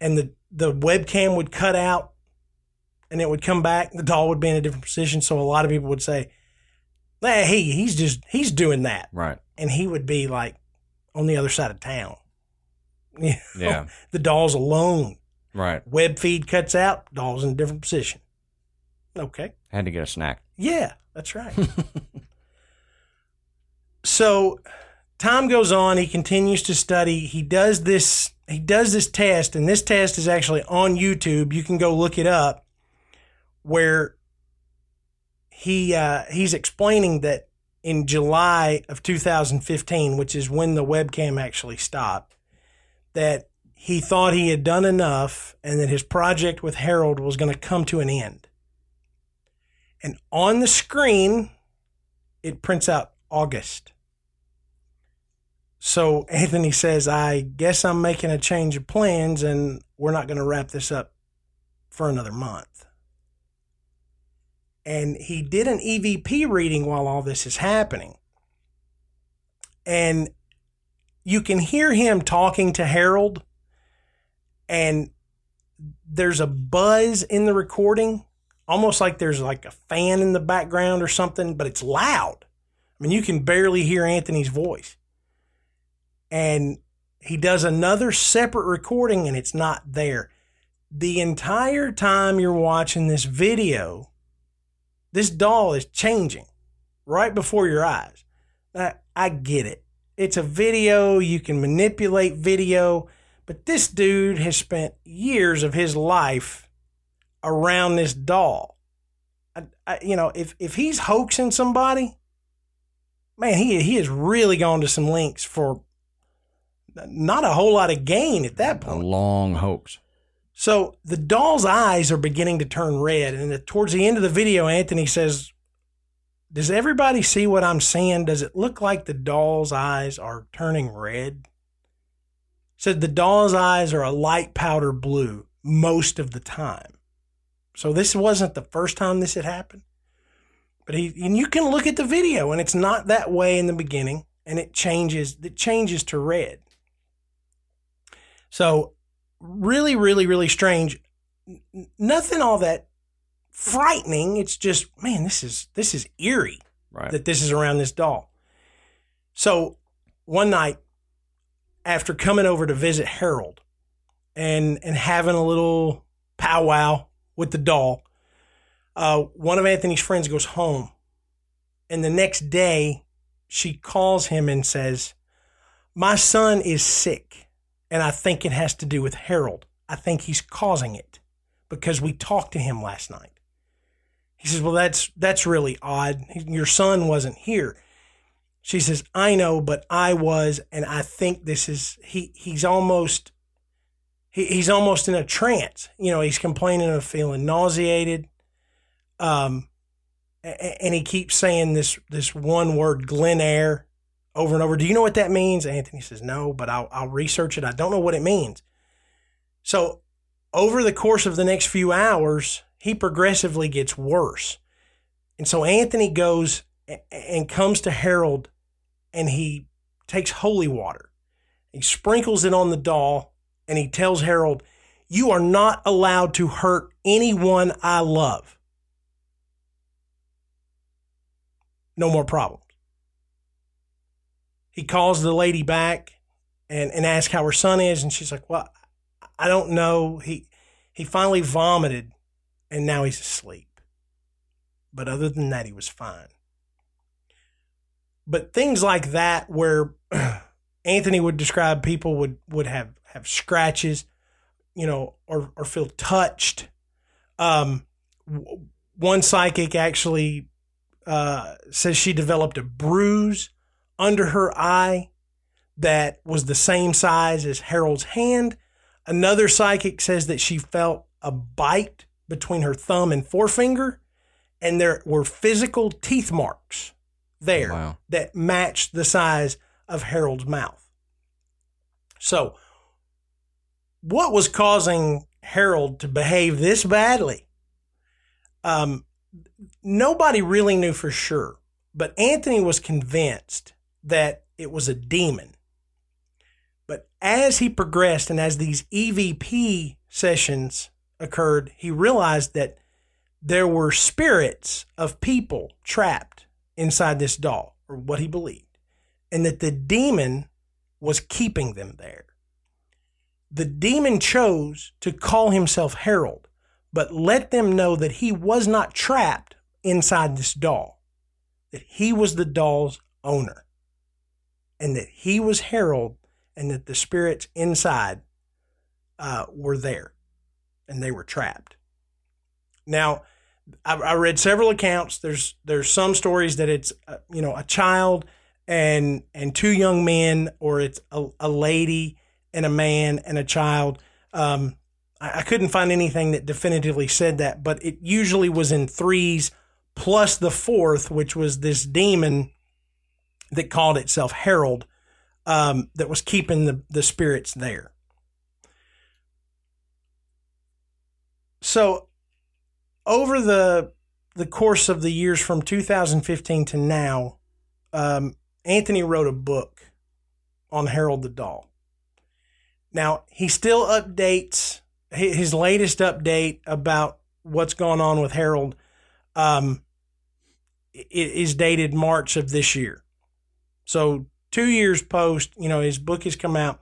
Speaker 3: And the the webcam would cut out and it would come back. The doll would be in a different position. So a lot of people would say, "Hey, he he's just he's doing that,"
Speaker 2: Right.
Speaker 3: and he would be like on the other side of town. You know,
Speaker 2: Yeah.
Speaker 3: the doll's alone.
Speaker 2: Right.
Speaker 3: Web feed cuts out, doll's in a different position. Okay.
Speaker 2: Had to get a snack.
Speaker 3: Yeah, that's right. so time goes on, he continues to study. He does this he does this test, and this test is actually on YouTube. You can go look it up where he uh, he's explaining that in July of 2015, which is when the webcam actually stopped, that he thought he had done enough and that his project with Harold was going to come to an end. And on the screen, it prints out August. So Anthony says, I guess I'm making a change of plans and we're not going to wrap this up for another month. And he did an EVP reading while all this is happening. And you can hear him talking to Harold, and there's a buzz in the recording, almost like there's like a fan in the background or something, but it's loud. I mean, you can barely hear Anthony's voice. And he does another separate recording, and it's not there. The entire time you're watching this video, this doll is changing right before your eyes. I, I get it. It's a video, you can manipulate video, but this dude has spent years of his life around this doll. I, I, you know, if, if he's hoaxing somebody, man, he, he has really gone to some links for not a whole lot of gain at that point.
Speaker 2: A long hoax.
Speaker 3: So the doll's eyes are beginning to turn red. And towards the end of the video, Anthony says, Does everybody see what I'm seeing? Does it look like the doll's eyes are turning red? Said the doll's eyes are a light powder blue most of the time. So this wasn't the first time this had happened. But he and you can look at the video and it's not that way in the beginning and it changes it changes to red. So really, really, really strange. N- nothing all that frightening. It's just, man, this is this is eerie
Speaker 2: Right.
Speaker 3: that this is around this doll. So one night, after coming over to visit Harold and and having a little powwow with the doll, uh, one of Anthony's friends goes home, and the next day, she calls him and says, "My son is sick, and I think it has to do with Harold. I think he's causing it because we talked to him last night." He says, "Well, that's that's really odd. Your son wasn't here." She says, "I know, but I was, and I think this is he. He's almost he, he's almost in a trance. You know, he's complaining of feeling nauseated. Um, and he keeps saying this this one word, Glen Air, over and over. Do you know what that means? Anthony says, "No, but I'll I'll research it. I don't know what it means." So, over the course of the next few hours, he progressively gets worse. And so Anthony goes and comes to Harold and he takes holy water. He sprinkles it on the doll and he tells Harold, You are not allowed to hurt anyone I love. No more problems. He calls the lady back and, and asks how her son is. And she's like, Well, I don't know. He he finally vomited and now he's asleep. But other than that, he was fine. But things like that, where Anthony would describe people would would have have scratches, you know, or or feel touched. Um, one psychic actually uh, says she developed a bruise under her eye that was the same size as Harold's hand. Another psychic says that she felt a bite between her thumb and forefinger, and there were physical teeth marks there
Speaker 2: Wow.
Speaker 3: that matched the size of Harold's mouth. So, what was causing Harold to behave this badly? Um, nobody really knew for sure, but Anthony was convinced that it was a demon. But as he progressed and as these EVP sessions occurred, he realized that there were spirits of people trapped inside this doll, or what he believed, and that the demon was keeping them there. The demon chose to call himself Harold, but let them know that he was not trapped inside this doll, that he was the doll's owner, and that he was Harold, and that the spirits inside uh, were there, and they were trapped. Now, I, I read several accounts. There's there's some stories that it's uh, you know a child and and two young men, or it's a, a lady and a man and a child. Um, I, I couldn't find anything that definitively said that, but it usually was in threes plus the fourth, which was this demon that called itself Harold, um, that was keeping the the spirits there. So over the the course of the years from 2015 to now, um, Anthony wrote a book on Harold the Doll. Now he still updates his latest update about what's going on with Harold. Um, is dated March of this year, so two years post. You know his book has come out.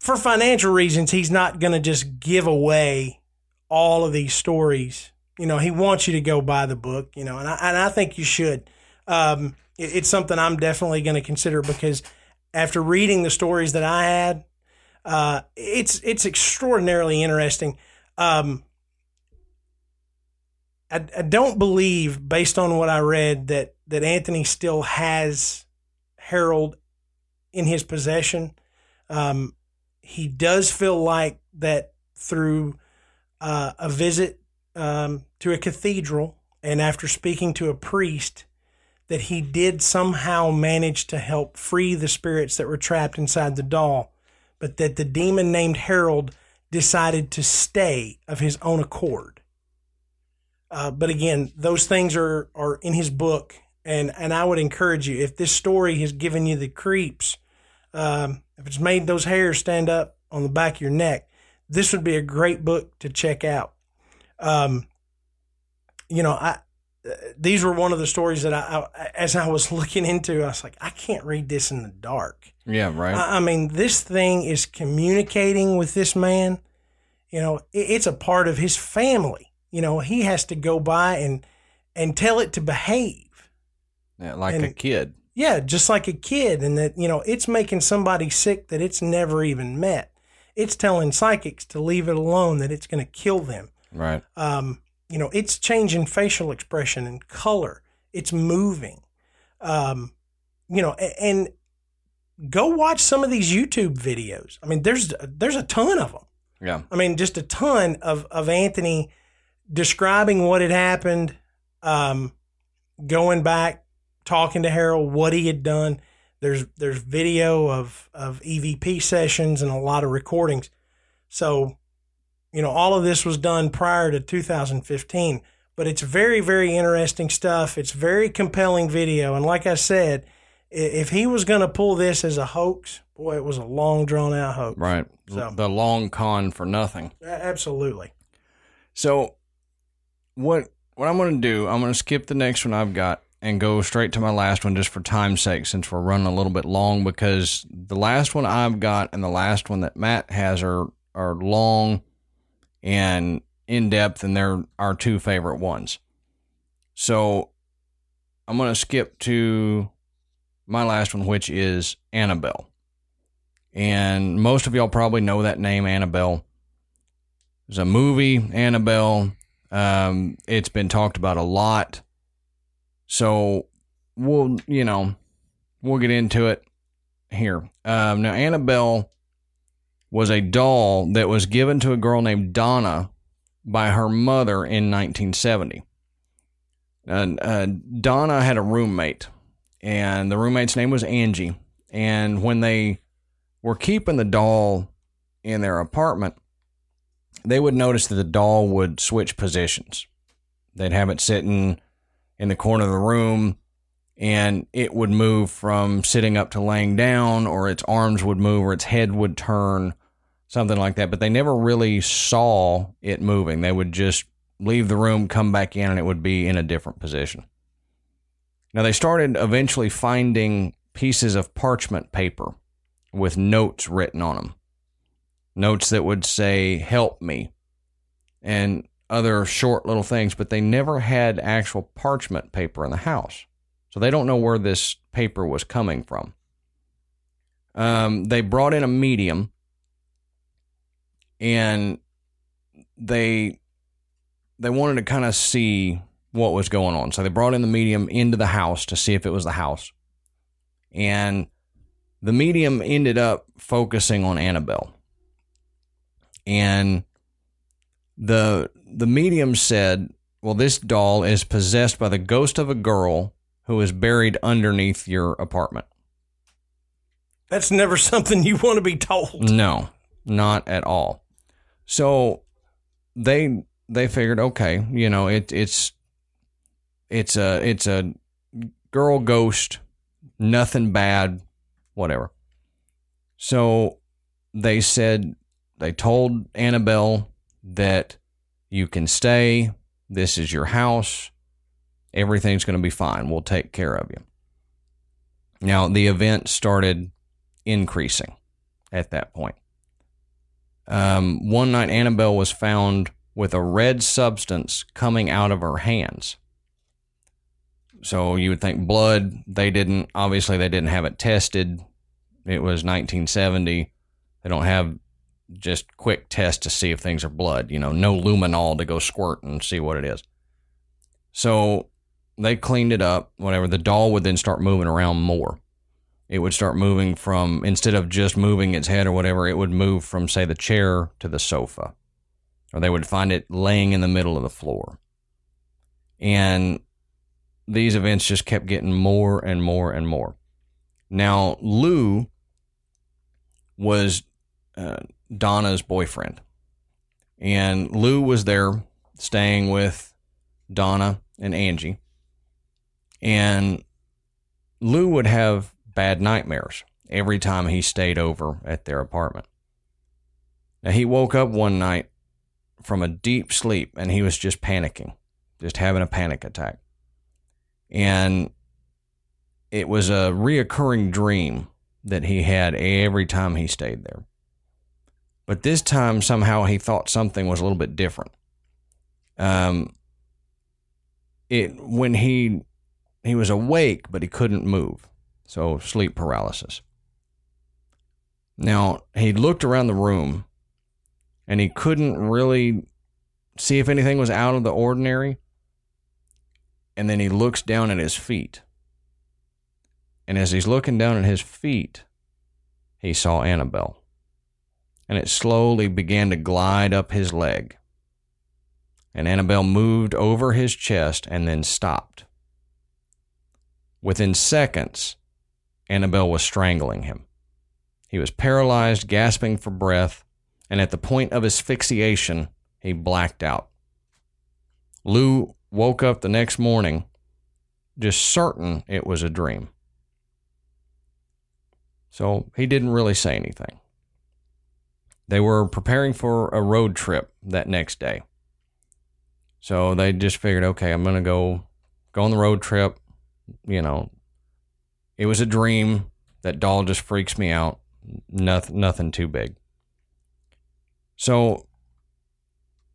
Speaker 3: For financial reasons, he's not going to just give away all of these stories. You know, he wants you to go buy the book, you know, and I, and I think you should. Um, it- it's something I'm definitely going to consider because after reading the stories that I had, uh, it's it's extraordinarily interesting. Um, I, I don't believe, based on what I read, that that Anthony still has Harold in his possession. Um, he does feel like that through uh, a visit um, to a cathedral and after speaking to a priest that he did somehow manage to help free the spirits that were trapped inside the doll but that the demon named harold decided to stay of his own accord uh, but again those things are are in his book and and i would encourage you if this story has given you the creeps um, if it's made those hairs stand up on the back of your neck this would be a great book to check out. Um, you know, I uh, these were one of the stories that I, I, as I was looking into, I was like, I can't read this in the dark.
Speaker 2: Yeah, right.
Speaker 3: I, I mean, this thing is communicating with this man. You know, it, it's a part of his family. You know, he has to go by and and tell it to behave.
Speaker 2: Yeah, like a kid.
Speaker 3: Yeah, just like a kid, and that you know, it's making somebody sick that it's never even met. It's telling psychics to leave it alone, that it's going to kill them.
Speaker 2: Right.
Speaker 3: Um, you know, it's changing facial expression and color. It's moving. Um, you know, a- and go watch some of these YouTube videos. I mean, there's there's a ton of them.
Speaker 2: Yeah.
Speaker 3: I mean, just a ton of of Anthony describing what had happened, um, going back, talking to Harold, what he had done. There's there's video of of EVP sessions and a lot of recordings. So, you know, all of this was done prior to 2015, but it's very very interesting stuff. It's very compelling video, and like I said, if he was going to pull this as a hoax, boy, it was a long drawn out hoax.
Speaker 2: Right.
Speaker 3: So-
Speaker 2: The long con for nothing.
Speaker 3: Absolutely.
Speaker 2: So what what I'm going to do, I'm going to skip the next one I've got and go straight to my last one just for time's sake since we're running a little bit long because the last one I've got and the last one that Matt has are are long and in depth and they're our two favorite ones. So I'm going to skip to my last one which is Annabelle. And most of y'all probably know that name Annabelle. There's a movie, Annabelle. Um, it's been talked about a lot. So we'll, you know, we'll get into it. here. Um, now, Annabelle was a doll that was given to a girl named Donna by her mother in 1970. And uh, Donna had a roommate, and the roommate's name was Angie. And when they were keeping the doll in their apartment, they would notice that the doll would switch positions. They'd have it sitting in the corner of the room and it would move from sitting up to laying down, or its arms would move, or its head would turn, something like that. But they never really saw it moving. They would just leave the room, come back in, and it would be in a different position. Now, they started eventually finding pieces of parchment paper with notes written on them. Notes that would say, Help me, and other short little things, but they never had actual parchment paper in the house. So they don't know where this paper was coming from. Um, they brought in a medium and they they wanted to kind of see what was going on. So they brought in the medium into the house to see if it was the house. And the medium ended up focusing on Annabelle. And the the medium said, "Well, this doll is possessed by the ghost of a girl who is buried underneath your apartment."
Speaker 3: That's never something you want to be told.
Speaker 2: No, not at all. So they they figured, okay, you know, it it's it's a it's a girl ghost, nothing bad, whatever. So they said they told Annabelle that you can stay. This is your house. Everything's going to be fine. We'll take care of you. Now, the event started increasing at that point. Um, one night, Annabelle was found with a red substance coming out of her hands. So you would think blood. They didn't, obviously, they didn't have it tested. It was 1970. They don't have just quick test to see if things are blood. You know, no luminol to go squirt and see what it is. So they cleaned it up, whatever. The doll would then start moving around more. It would start moving from, instead of just moving its head or whatever, it would move from, say, the chair to the sofa. Or they would find it laying in the middle of the floor. And these events just kept getting more and more and more. Now, Lou was uh, Donna's boyfriend. And Lou was there staying with Donna and Angie. And Lou would have bad nightmares every time he stayed over at their apartment. Now, he woke up one night from a deep sleep and he was just panicking, just having a panic attack. And it was a reoccurring dream that he had every time he stayed there. But this time, somehow, he thought something was a little bit different. Um, it when he he was awake, but he couldn't move, so sleep paralysis. Now he looked around the room, and he couldn't really see if anything was out of the ordinary. And then he looks down at his feet. And as he's looking down at his feet, he saw Annabelle and it slowly began to glide up his leg. And Annabelle moved over his chest and then stopped. Within seconds, Annabelle was strangling him. He was paralyzed, gasping for breath, and at the point of asphyxiation, he blacked out. Lou woke up the next morning, just certain it was a dream. So he didn't really say anything. They were preparing for a road trip that next day. So they just figured, okay, I'm going to go go on the road trip. You know, it was a dream. That doll just freaks me out. Nothing, nothing too big. So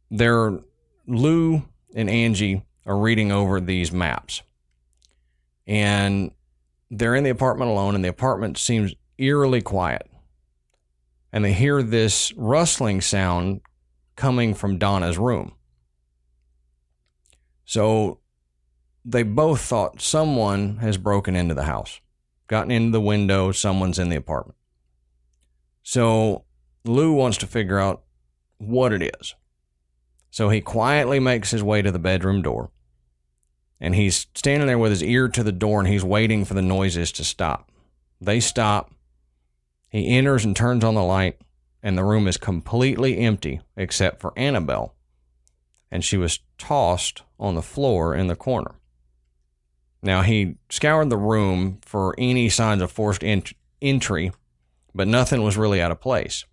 Speaker 2: they're Lou and Angie are reading over these maps. And they're in the apartment alone, and the apartment seems eerily quiet and they hear this rustling sound coming from Donna's room. So they both thought someone has broken into the house. gotten into the window, someone's in the apartment. So Lou wants to figure out what it is. So he quietly makes his way to the bedroom door. And he's standing there with his ear to the door and he's waiting for the noises to stop. They stop. He enters and turns on the light, and the room is completely empty except for Annabelle. And she was tossed on the floor in the corner. Now, he scoured the room for any signs of forced ent- entry, but nothing was really out of place.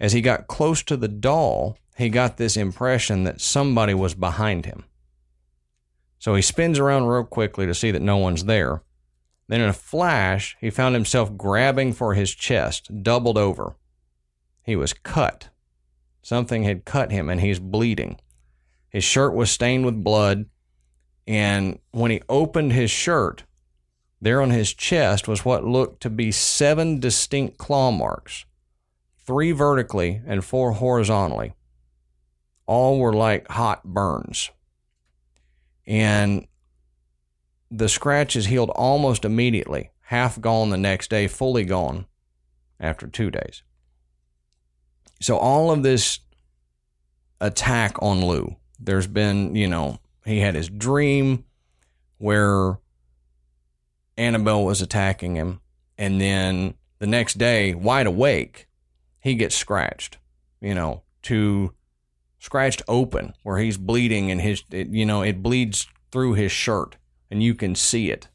Speaker 2: As he got close to the doll, he got this impression that somebody was behind him. So he spins around real quickly to see that no one's there. Then, in a flash, he found himself grabbing for his chest, doubled over. He was cut. Something had cut him, and he's bleeding. His shirt was stained with blood, and when he opened his shirt, there on his chest was what looked to be seven distinct claw marks three vertically and four horizontally. All were like hot burns. And the scratches healed almost immediately, half gone the next day, fully gone after two days. So, all of this attack on Lou, there's been, you know, he had his dream where Annabelle was attacking him. And then the next day, wide awake, he gets scratched, you know, to scratched open where he's bleeding and his, it, you know, it bleeds through his shirt and you can see it.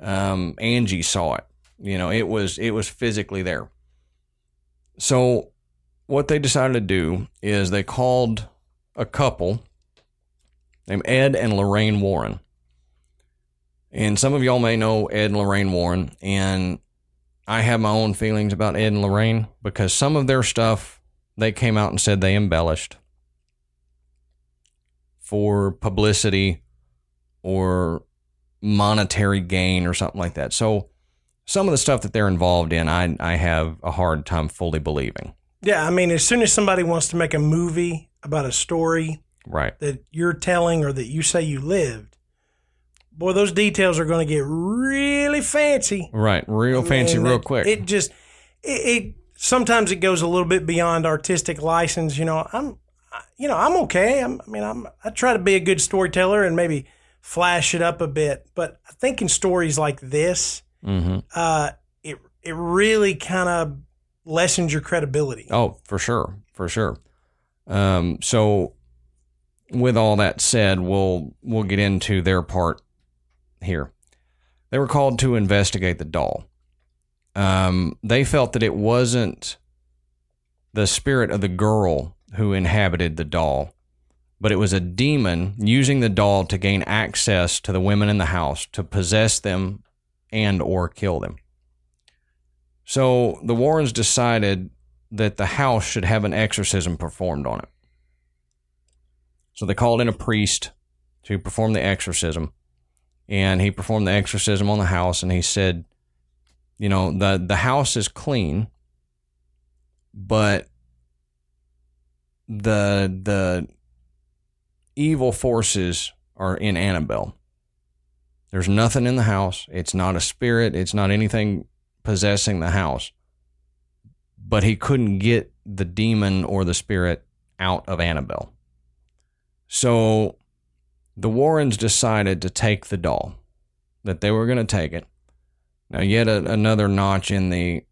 Speaker 2: Um, Angie saw it. You know, it was it was physically there. So what they decided to do is they called a couple named Ed and Lorraine Warren. And some of y'all may know Ed and Lorraine Warren, and I have my own feelings about Ed and Lorraine because some of their stuff they came out and said they embellished for publicity or monetary gain or something like that. So some of the stuff that they're involved in, I I have a hard time fully believing.
Speaker 3: Yeah, I mean, as soon as somebody wants to make a movie about a story
Speaker 2: Right.
Speaker 3: that you're telling or that you say you lived, boy, those details are going to get really fancy.
Speaker 2: Right. Real fancy, real
Speaker 3: it-
Speaker 2: quick.
Speaker 3: It just it, it sometimes it goes a little bit beyond artistic license. You know, I'm you know I'm okay. I'm, I mean, I'm I try to be a good storyteller and maybe flash it up a bit, but I think in stories like this,
Speaker 2: hmm
Speaker 3: uh, it it really kind of lessens your credibility.
Speaker 2: Oh, for sure, for sure. Um, so, with all that said, we'll we'll get into their part here. They were called to investigate the doll. Um, they felt that it wasn't the spirit of the girl who inhabited the doll, but it was a demon using the doll to gain access to the women in the house to possess them and or kill them. So the Warrens decided that the house should have an exorcism performed on it. So they called in a priest to perform the exorcism, and he performed the exorcism on the house, and he said, "You know, the the house is clean, but the the evil forces are in Annabelle. There's nothing in the house. It's not a spirit. It's not anything possessing the house. But he couldn't get the demon or the spirit out of Annabelle. So the Warrens decided to take the doll, that they were going to take it. Now, yet a, another notch in the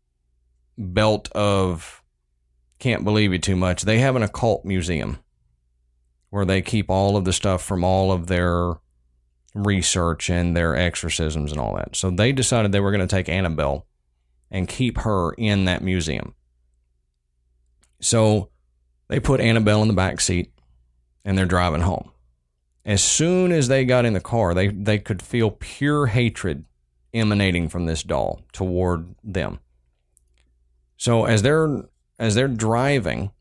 Speaker 2: belt of can't believe you too much. They have an occult museum where they keep all of the stuff from all of their research and their exorcisms and all that. So they decided they were going to take Annabelle and keep her in that museum. So they put Annabelle in the back seat and they're driving home. As soon as they got in the car, they, they could feel pure hatred emanating from this doll toward them. So as they're as they're driving,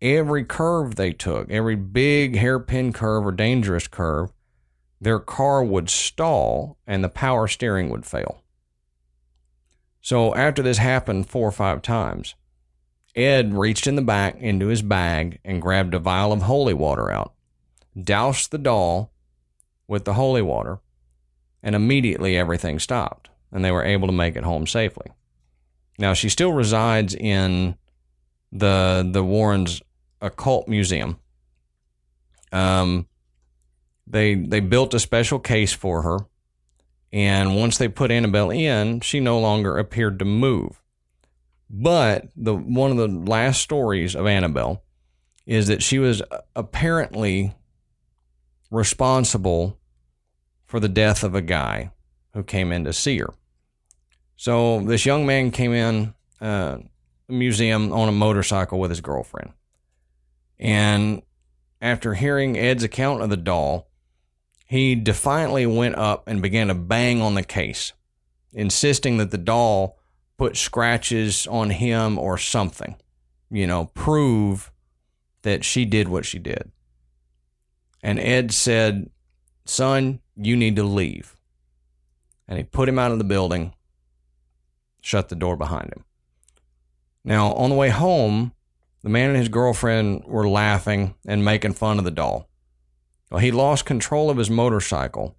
Speaker 2: every curve they took, every big hairpin curve or dangerous curve, their car would stall and the power steering would fail. So after this happened four or five times, Ed reached in the back into his bag and grabbed a vial of holy water out, doused the doll with the holy water, and immediately everything stopped. and they were able to make it home safely. Now she still resides in the the Warrens Occult Museum. Um, they they built a special case for her, and once they put Annabelle in, she no longer appeared to move. But the one of the last stories of Annabelle is that she was apparently responsible for the death of a guy who came in to see her. So this young man came in uh, a museum on a motorcycle with his girlfriend, and after hearing Ed's account of the doll, he defiantly went up and began to bang on the case, insisting that the doll put scratches on him or something, you know, prove that she did what she did. And Ed said, Son, you need to leave. And he put him out of the building, shut the door behind him. Now, on the way home, the man and his girlfriend were laughing and making fun of the doll. Well, he lost control of his motorcycle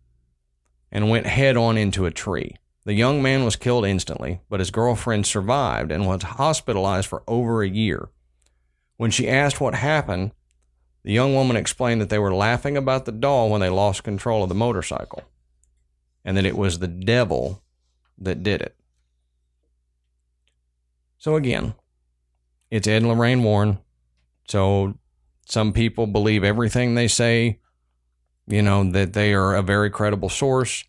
Speaker 2: and went head on into a tree. The young man was killed instantly, but his girlfriend survived and was hospitalized for over a year. When she asked what happened, the young woman explained that they were laughing about the doll when they lost control of the motorcycle, and that it was the devil that did it. So, again, it's Ed and Lorraine Warren. So, some people believe everything they say, you know, that they are a very credible source.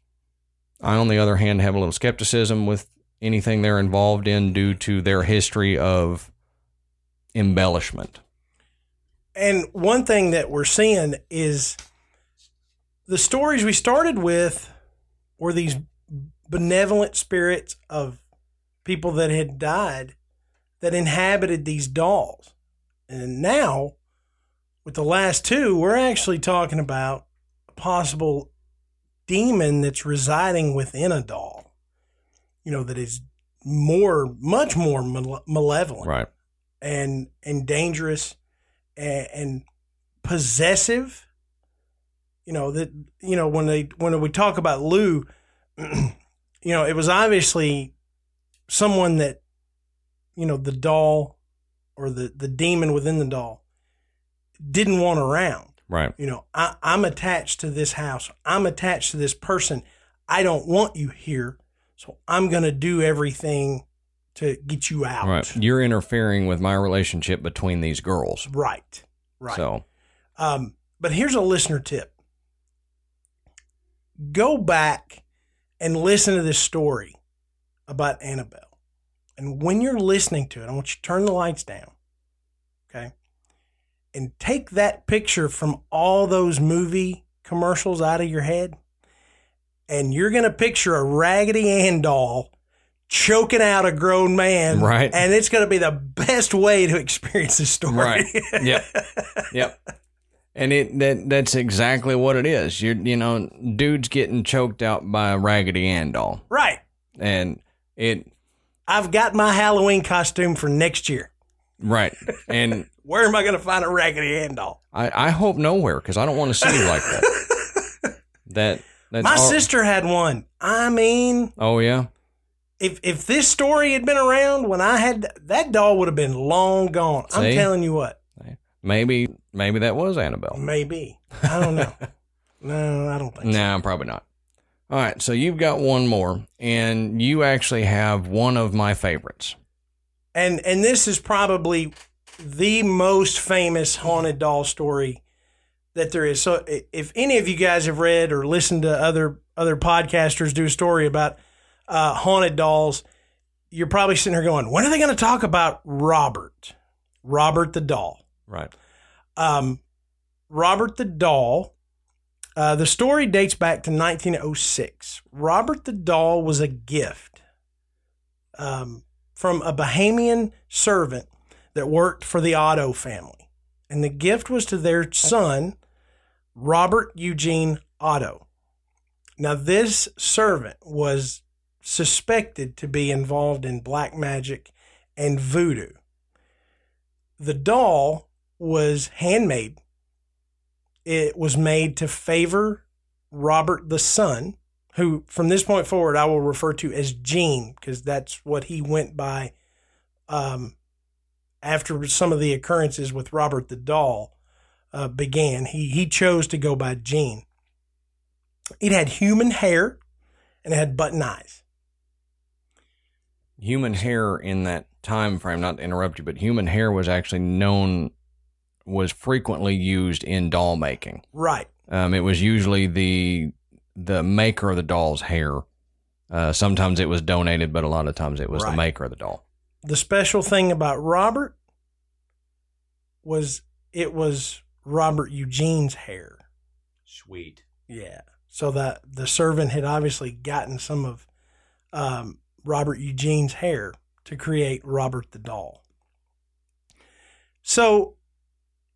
Speaker 2: I, on the other hand, have a little skepticism with anything they're involved in due to their history of embellishment.
Speaker 3: And one thing that we're seeing is the stories we started with were these benevolent spirits of people that had died that inhabited these dolls. And now, with the last two, we're actually talking about a possible demon that's residing within a doll. You know, that is more, much more malevolent.
Speaker 2: Right.
Speaker 3: And, and dangerous and, and possessive. You know, that, you know, when they, when we talk about Lou, you know, it was obviously someone that you know, the doll or the, the demon within the doll didn't want around.
Speaker 2: Right.
Speaker 3: You know, I, I'm attached to this house. I'm attached to this person. I don't want you here. So I'm going to do everything to get you out.
Speaker 2: Right. You're interfering with my relationship between these girls.
Speaker 3: Right. Right.
Speaker 2: So,
Speaker 3: um, but here's a listener tip go back and listen to this story about Annabelle. And when you're listening to it, I want you to turn the lights down. Okay. And take that picture from all those movie commercials out of your head. And you're going to picture a Raggedy Ann doll choking out a grown man.
Speaker 2: Right.
Speaker 3: And it's going to be the best way to experience this story.
Speaker 2: Right. yep. Yep. And it that that's exactly what it is. You're you know, dude's getting choked out by a Raggedy Ann doll.
Speaker 3: Right.
Speaker 2: And it
Speaker 3: I've got my Halloween costume for next year.
Speaker 2: Right. And
Speaker 3: where am I going to find a Raggedy Ann doll?
Speaker 2: I, I hope nowhere because I don't want to see you like that. that that's
Speaker 3: my
Speaker 2: all,
Speaker 3: sister had one. I mean,
Speaker 2: oh yeah.
Speaker 3: If if this story had been around when I had that doll would have been long gone. See? I'm telling you what.
Speaker 2: Maybe maybe that was Annabelle.
Speaker 3: Maybe I don't know. no, I don't think. No,
Speaker 2: nah, probably not. All right, so you've got one more, and you actually have one of my favorites.
Speaker 3: And and this is probably the most famous haunted doll story that there is. So if any of you guys have read or listened to other other podcasters do a story about uh, haunted dolls, you're probably sitting here going, "When are they going to talk about Robert? Robert the doll?"
Speaker 2: Right.
Speaker 3: Um, Robert the doll uh, the story dates back to 1906. Robert the Doll was a gift um, from a Bahamian servant that worked for the Otto family. And the gift was to their son, Robert Eugene Otto. Now, this servant was suspected to be involved in black magic and voodoo. The doll was handmade it was made to favor Robert the son, who from this point forward I will refer to as Gene because that's what he went by um, after some of the occurrences with Robert the doll uh, began. He he chose to go by Gene. It had human hair and it had button eyes.
Speaker 2: Human hair in that time frame, not to interrupt you, but human hair was actually known was frequently used in doll making.
Speaker 3: Right.
Speaker 2: Um, it was usually the the maker of the doll's hair. Uh, sometimes it was donated, but a lot of times it was
Speaker 3: Right.
Speaker 2: the maker of the doll.
Speaker 3: The special thing about Robert was it was Robert Eugene's hair.
Speaker 1: Sweet.
Speaker 3: Yeah. So that the servant had obviously gotten some of um, Robert Eugene's hair to create Robert the doll. So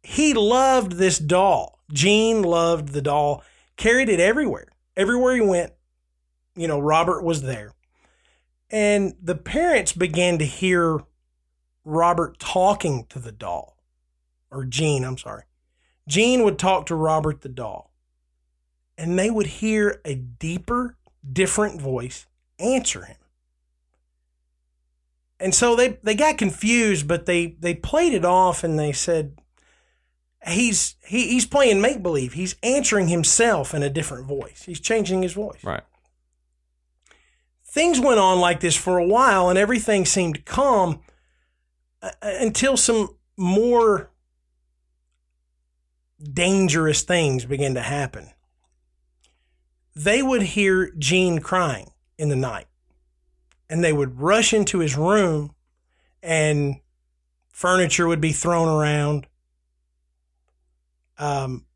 Speaker 3: he loved this doll. Gene loved the doll, carried it everywhere. Everywhere he went, you know, Robert was there. And the parents began to hear Robert talking to the doll, or Gene, I'm sorry. Gene would talk to Robert the doll and they would hear a deeper, different voice answer him. And so they, they got confused, but they, they played it off and they said, he's, he, he's playing make believe. He's answering himself in a different voice. He's changing his voice.
Speaker 2: Right.
Speaker 3: Things went on like this for a while and everything seemed calm uh, until some more dangerous things began to happen they would hear Gene crying in the night and they would rush into his room and furniture would be thrown around. Um,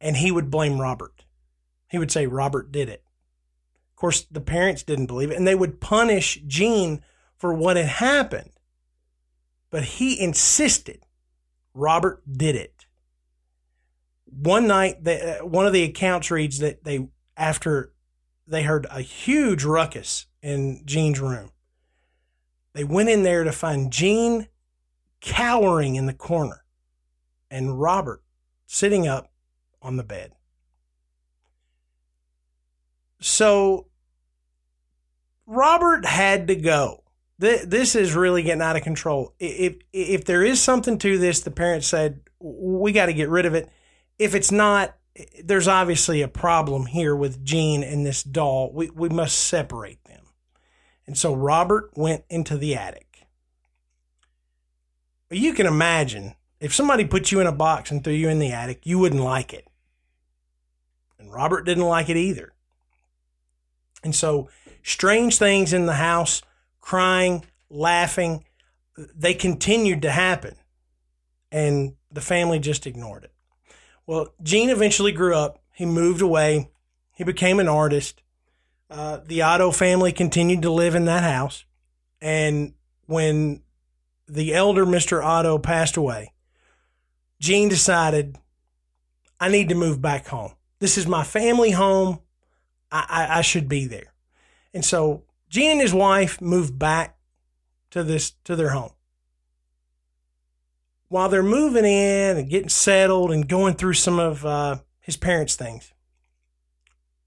Speaker 3: and he would blame Robert. He would say Robert did it. Of course, the parents didn't believe it and they would punish Gene for what had happened. But he insisted Robert did it. One night, they, uh, one of the accounts reads that they after they heard a huge ruckus in Gene's room. They went in there to find Gene cowering in the corner and Robert sitting up on the bed. So Robert had to go. This is really getting out of control. If if there is something to this, the parents said we got to get rid of it. If it's not, there's obviously a problem here with Gene and this doll. We we must separate them. And so Robert went into the attic. You can imagine if somebody put you in a box and threw you in the attic, you wouldn't like it. And Robert didn't like it either. And so strange things in the house, crying, laughing, they continued to happen. And the family just ignored it. Well, Gene eventually grew up. He moved away. He became an artist. Uh, the Otto family continued to live in that house. And when the elder Mr. Otto passed away, Gene decided, I need to move back home. This is my family home. I, I, I should be there. And so Gene and his wife moved back to this to their home while they're moving in and getting settled and going through some of uh, his parents' things,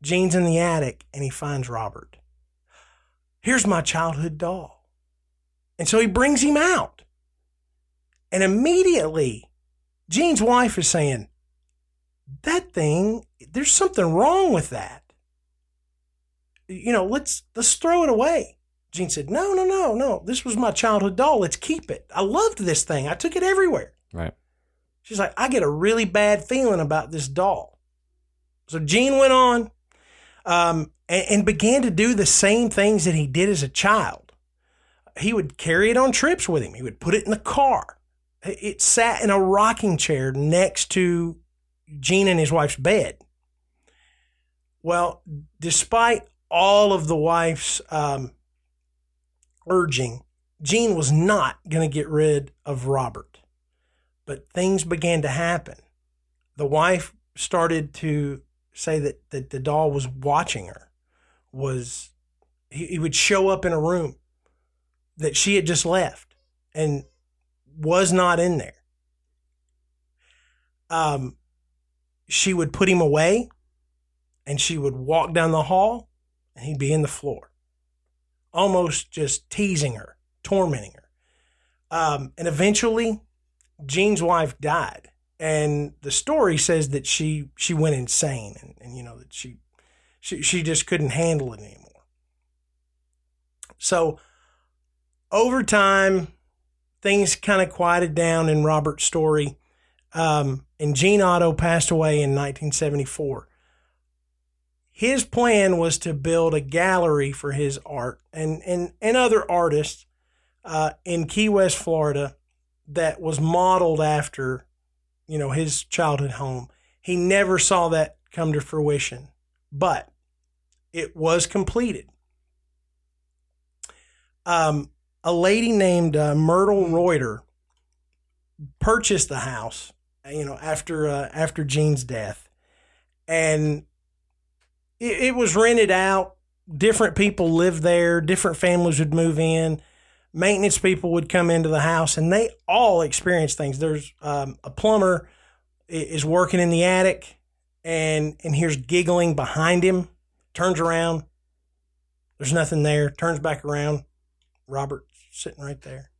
Speaker 3: Gene's in the attic and he finds Robert. Here's my childhood doll. And so he brings him out. And immediately, Gene's wife is saying, That thing, there's something wrong with that. You know, let's let's throw it away. Gene said, No, no, no, no. This was my childhood doll. Let's keep it. I loved this thing. I took it everywhere.
Speaker 2: Right.
Speaker 3: She's like, I get a really bad feeling about this doll. So Gene went on um, and, and began to do the same things that he did as a child. He would carry it on trips with him, he would put it in the car. It sat in a rocking chair next to Gene and his wife's bed. Well, despite all of the wife's um, urging, Gene was not going to get rid of Robert. But things began to happen. The wife started to say that, that the doll was watching her, was he, he would show up in a room that she had just left and was not in there. Um, she would put him away and she would walk down the hall and he'd be in the floor, almost just teasing her, tormenting her. Um, and eventually, Gene's wife died, and the story says that she she went insane, and, and you know that she she she just couldn't handle it anymore. So over time, things kind of quieted down in Robert's story. Um, and Gene Otto passed away in 1974. His plan was to build a gallery for his art and, and, and other artists uh, in Key West, Florida, that was modeled after, you know, his childhood home. He never saw that come to fruition, but it was completed. Um, a lady named uh, Myrtle Reuter purchased the house, you know, after uh, after Gene's death, and it, it, was rented out. Different people lived there. Different families would move in. Maintenance people would come into the house, and they all experienced things. There's um, a plumber is working in the attic, and and hears giggling behind him. Turns around. There's nothing there. Turns back around. Robert sitting right there.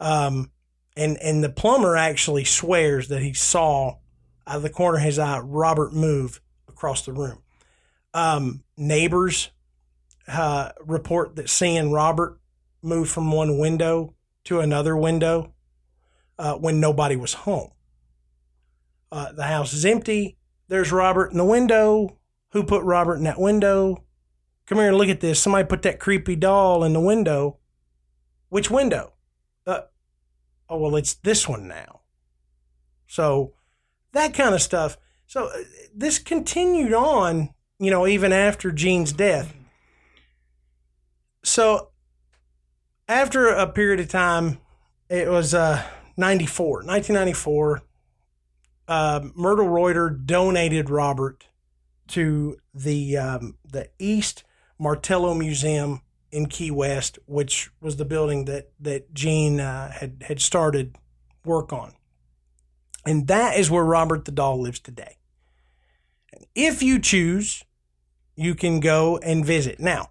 Speaker 3: Um, and and the plumber actually swears that he saw out of the corner of his eye Robert move across the room. Um, neighbors uh, report that seeing Robert move from one window to another window uh, when nobody was home. Uh, the house is empty. There's Robert in the window. Who put Robert in that window? Come here and look at this. Somebody put that creepy doll in the window. Which window? Uh, oh, well, it's this one now. So that kind of stuff. So uh, this continued on, you know, even after Gene's death. So after a period of time, it was uh, 94, 1994. Uh, Myrtle Reuter donated Robert to the um, the East Martello Museum in Key West, which was the building that that Gene uh, had had started work on, and that is where Robert the Doll lives today. if you choose, you can go and visit. Now,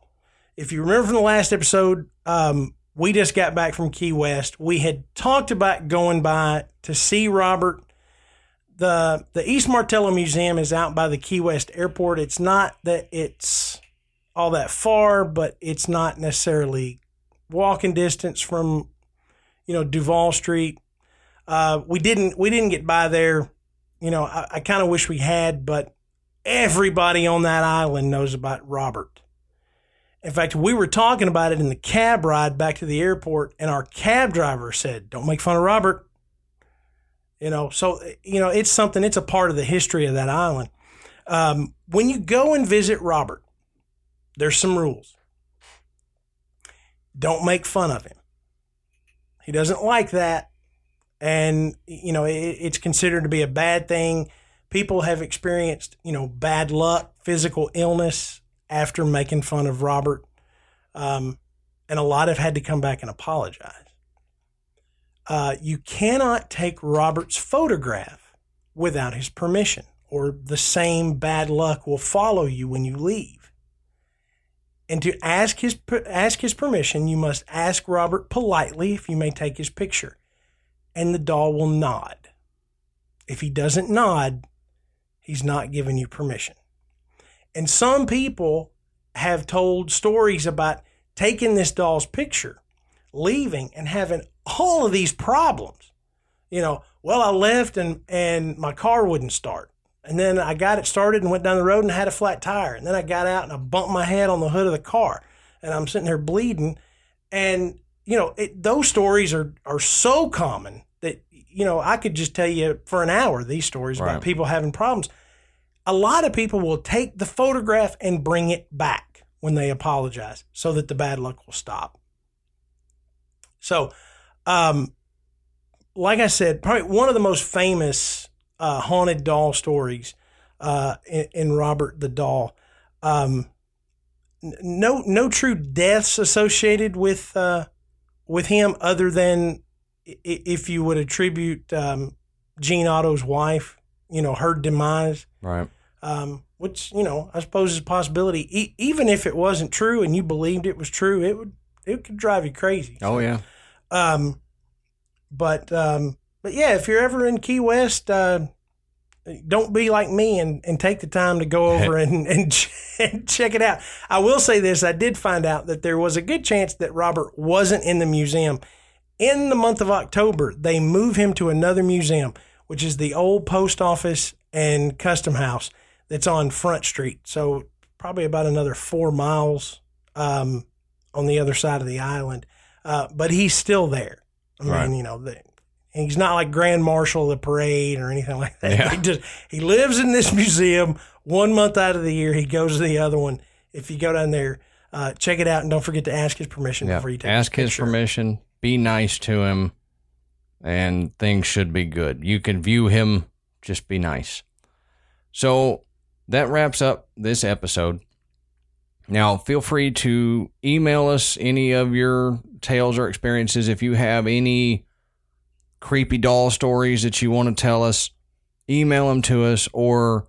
Speaker 3: if you remember from the last episode, um, we just got back from Key West. We had talked about going by to see Robert. the The East Martello Museum is out by the Key West Airport. It's not that it's all that far, but it's not necessarily walking distance from, you know, Duval Street. Uh, we didn't we didn't get by there. You know, I, I kind of wish we had, but everybody on that island knows about Robert. In fact, we were talking about it in the cab ride back to the airport, and our cab driver said, "Don't make fun of Robert." You know, so you know it's something. It's a part of the history of that island. Um, when you go and visit Robert, there's some rules. Don't make fun of him. He doesn't like that. And, you know, it, it's considered to be a bad thing. People have experienced, you know, bad luck, physical illness after making fun of Robert. Um, and a lot have had to come back and apologize. Uh, you cannot take Robert's photograph without his permission, or the same bad luck will follow you when you leave. And to ask his ask his permission, you must ask Robert politely if you may take his picture. And the doll will nod. If he doesn't nod, he's not giving you permission. And some people have told stories about taking this doll's picture, leaving and having all of these problems. You know, well, I left and and my car wouldn't start. And then I got it started and went down the road and had a flat tire. And then I got out and I bumped my head on the hood of the car. And I'm sitting there bleeding. And, you know, it, those stories are, are so common that, you know, I could just tell you for an hour these stories right. about people having problems. A lot of people will take the photograph and bring it back when they apologize so that the bad luck will stop. So, um, like I said, probably one of the most famous uh, haunted doll stories uh, in, in, Robert the Doll. Um, no, no true deaths associated with uh, with him, other than if you would attribute um, Gene Otto's wife, you know, her demise.
Speaker 2: Right.
Speaker 3: um, which you know I suppose is a possibility. E- even if it wasn't true and you believed it was true, it would it could drive you crazy.
Speaker 2: Oh yeah.
Speaker 3: Um, but um, but yeah, if you're ever in Key West, uh, don't be like me and, and take the time to go over and, and, ch- and check it out. I will say this: I did find out that there was a good chance that Robert wasn't in the museum. In the month of October, they move him to another museum, which is the old post office and custom house that's on Front Street. So probably about another four miles um, on the other side of the island. Uh, but he's still there. I mean,
Speaker 2: Right.
Speaker 3: you know, the, he's not like Grand Marshal of the parade or anything like that.
Speaker 2: Yeah.
Speaker 3: He just he lives in this museum one month out of the year. He goes to the other one. If you go down there, uh, check it out and don't forget to ask his permission
Speaker 2: Yeah.
Speaker 3: before you take.
Speaker 2: Ask
Speaker 3: a
Speaker 2: his permission. Be nice to him, and things should be good. You can view him. Just be nice. So that wraps up this episode. Now, feel free to email us any of your tales or experiences. If you have any creepy doll stories that you want to tell us, email them to us, or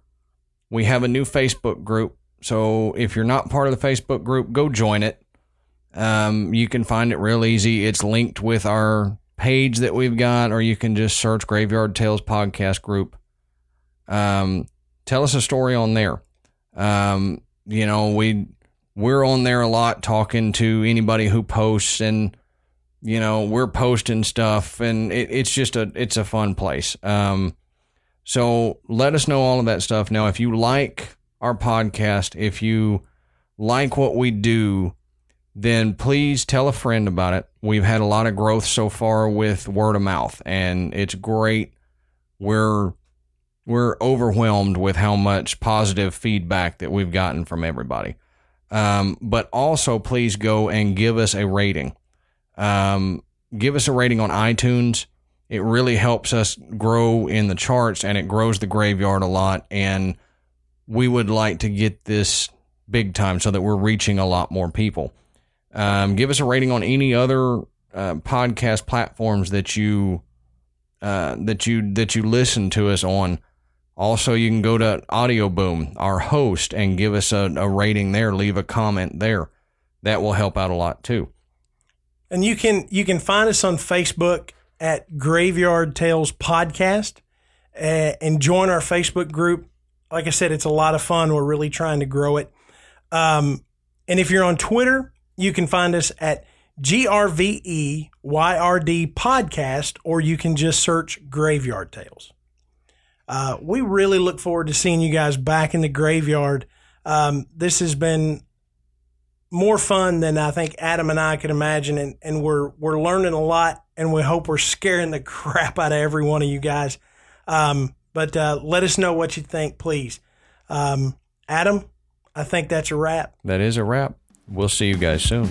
Speaker 2: we have a new Facebook group. So if you're not part of the Facebook group, go join it. Um, you can find it real easy. It's linked with our page that we've got, or you can just search Graveyard Tales Podcast Group. Um, tell us a story on there. Um, you know, we we're on there a lot talking to anybody who posts and you know, we're posting stuff and it, it's just a it's a fun place. Um so let us know all of that stuff. Now if you like our podcast, if you like what we do, then please tell a friend about it. We've had a lot of growth so far with word of mouth and it's great. We're we're overwhelmed with how much positive feedback that we've gotten from everybody. Um, but also, please go and give us a rating. Um, give us a rating on iTunes. It really helps us grow in the charts and it grows the graveyard a lot. And we would like to get this big time so that we're reaching a lot more people. Um, give us a rating on any other uh, podcast platforms that you uh, that you that you listen to us on. Also, you can go to Audio Boom, our host, and give us a, a rating there. Leave a comment there. That will help out a lot too.
Speaker 3: And you can you can find us on Facebook at Graveyard Tales Podcast uh, and join our Facebook group. Like I said, it's a lot of fun. We're really trying to grow it. Um, and if you're on Twitter, you can find us at GRVEYRD Podcast, or you can just search Graveyard Tales. Uh, we really look forward to seeing you guys back in the graveyard. Um, this has been more fun than I think Adam and I could imagine, and, and we're we're learning a lot, and we hope we're scaring the crap out of every one of you guys. Um, but uh, let us know what you think, please. Um, Adam, I think that's a wrap.
Speaker 2: That is a wrap. We'll see you guys soon.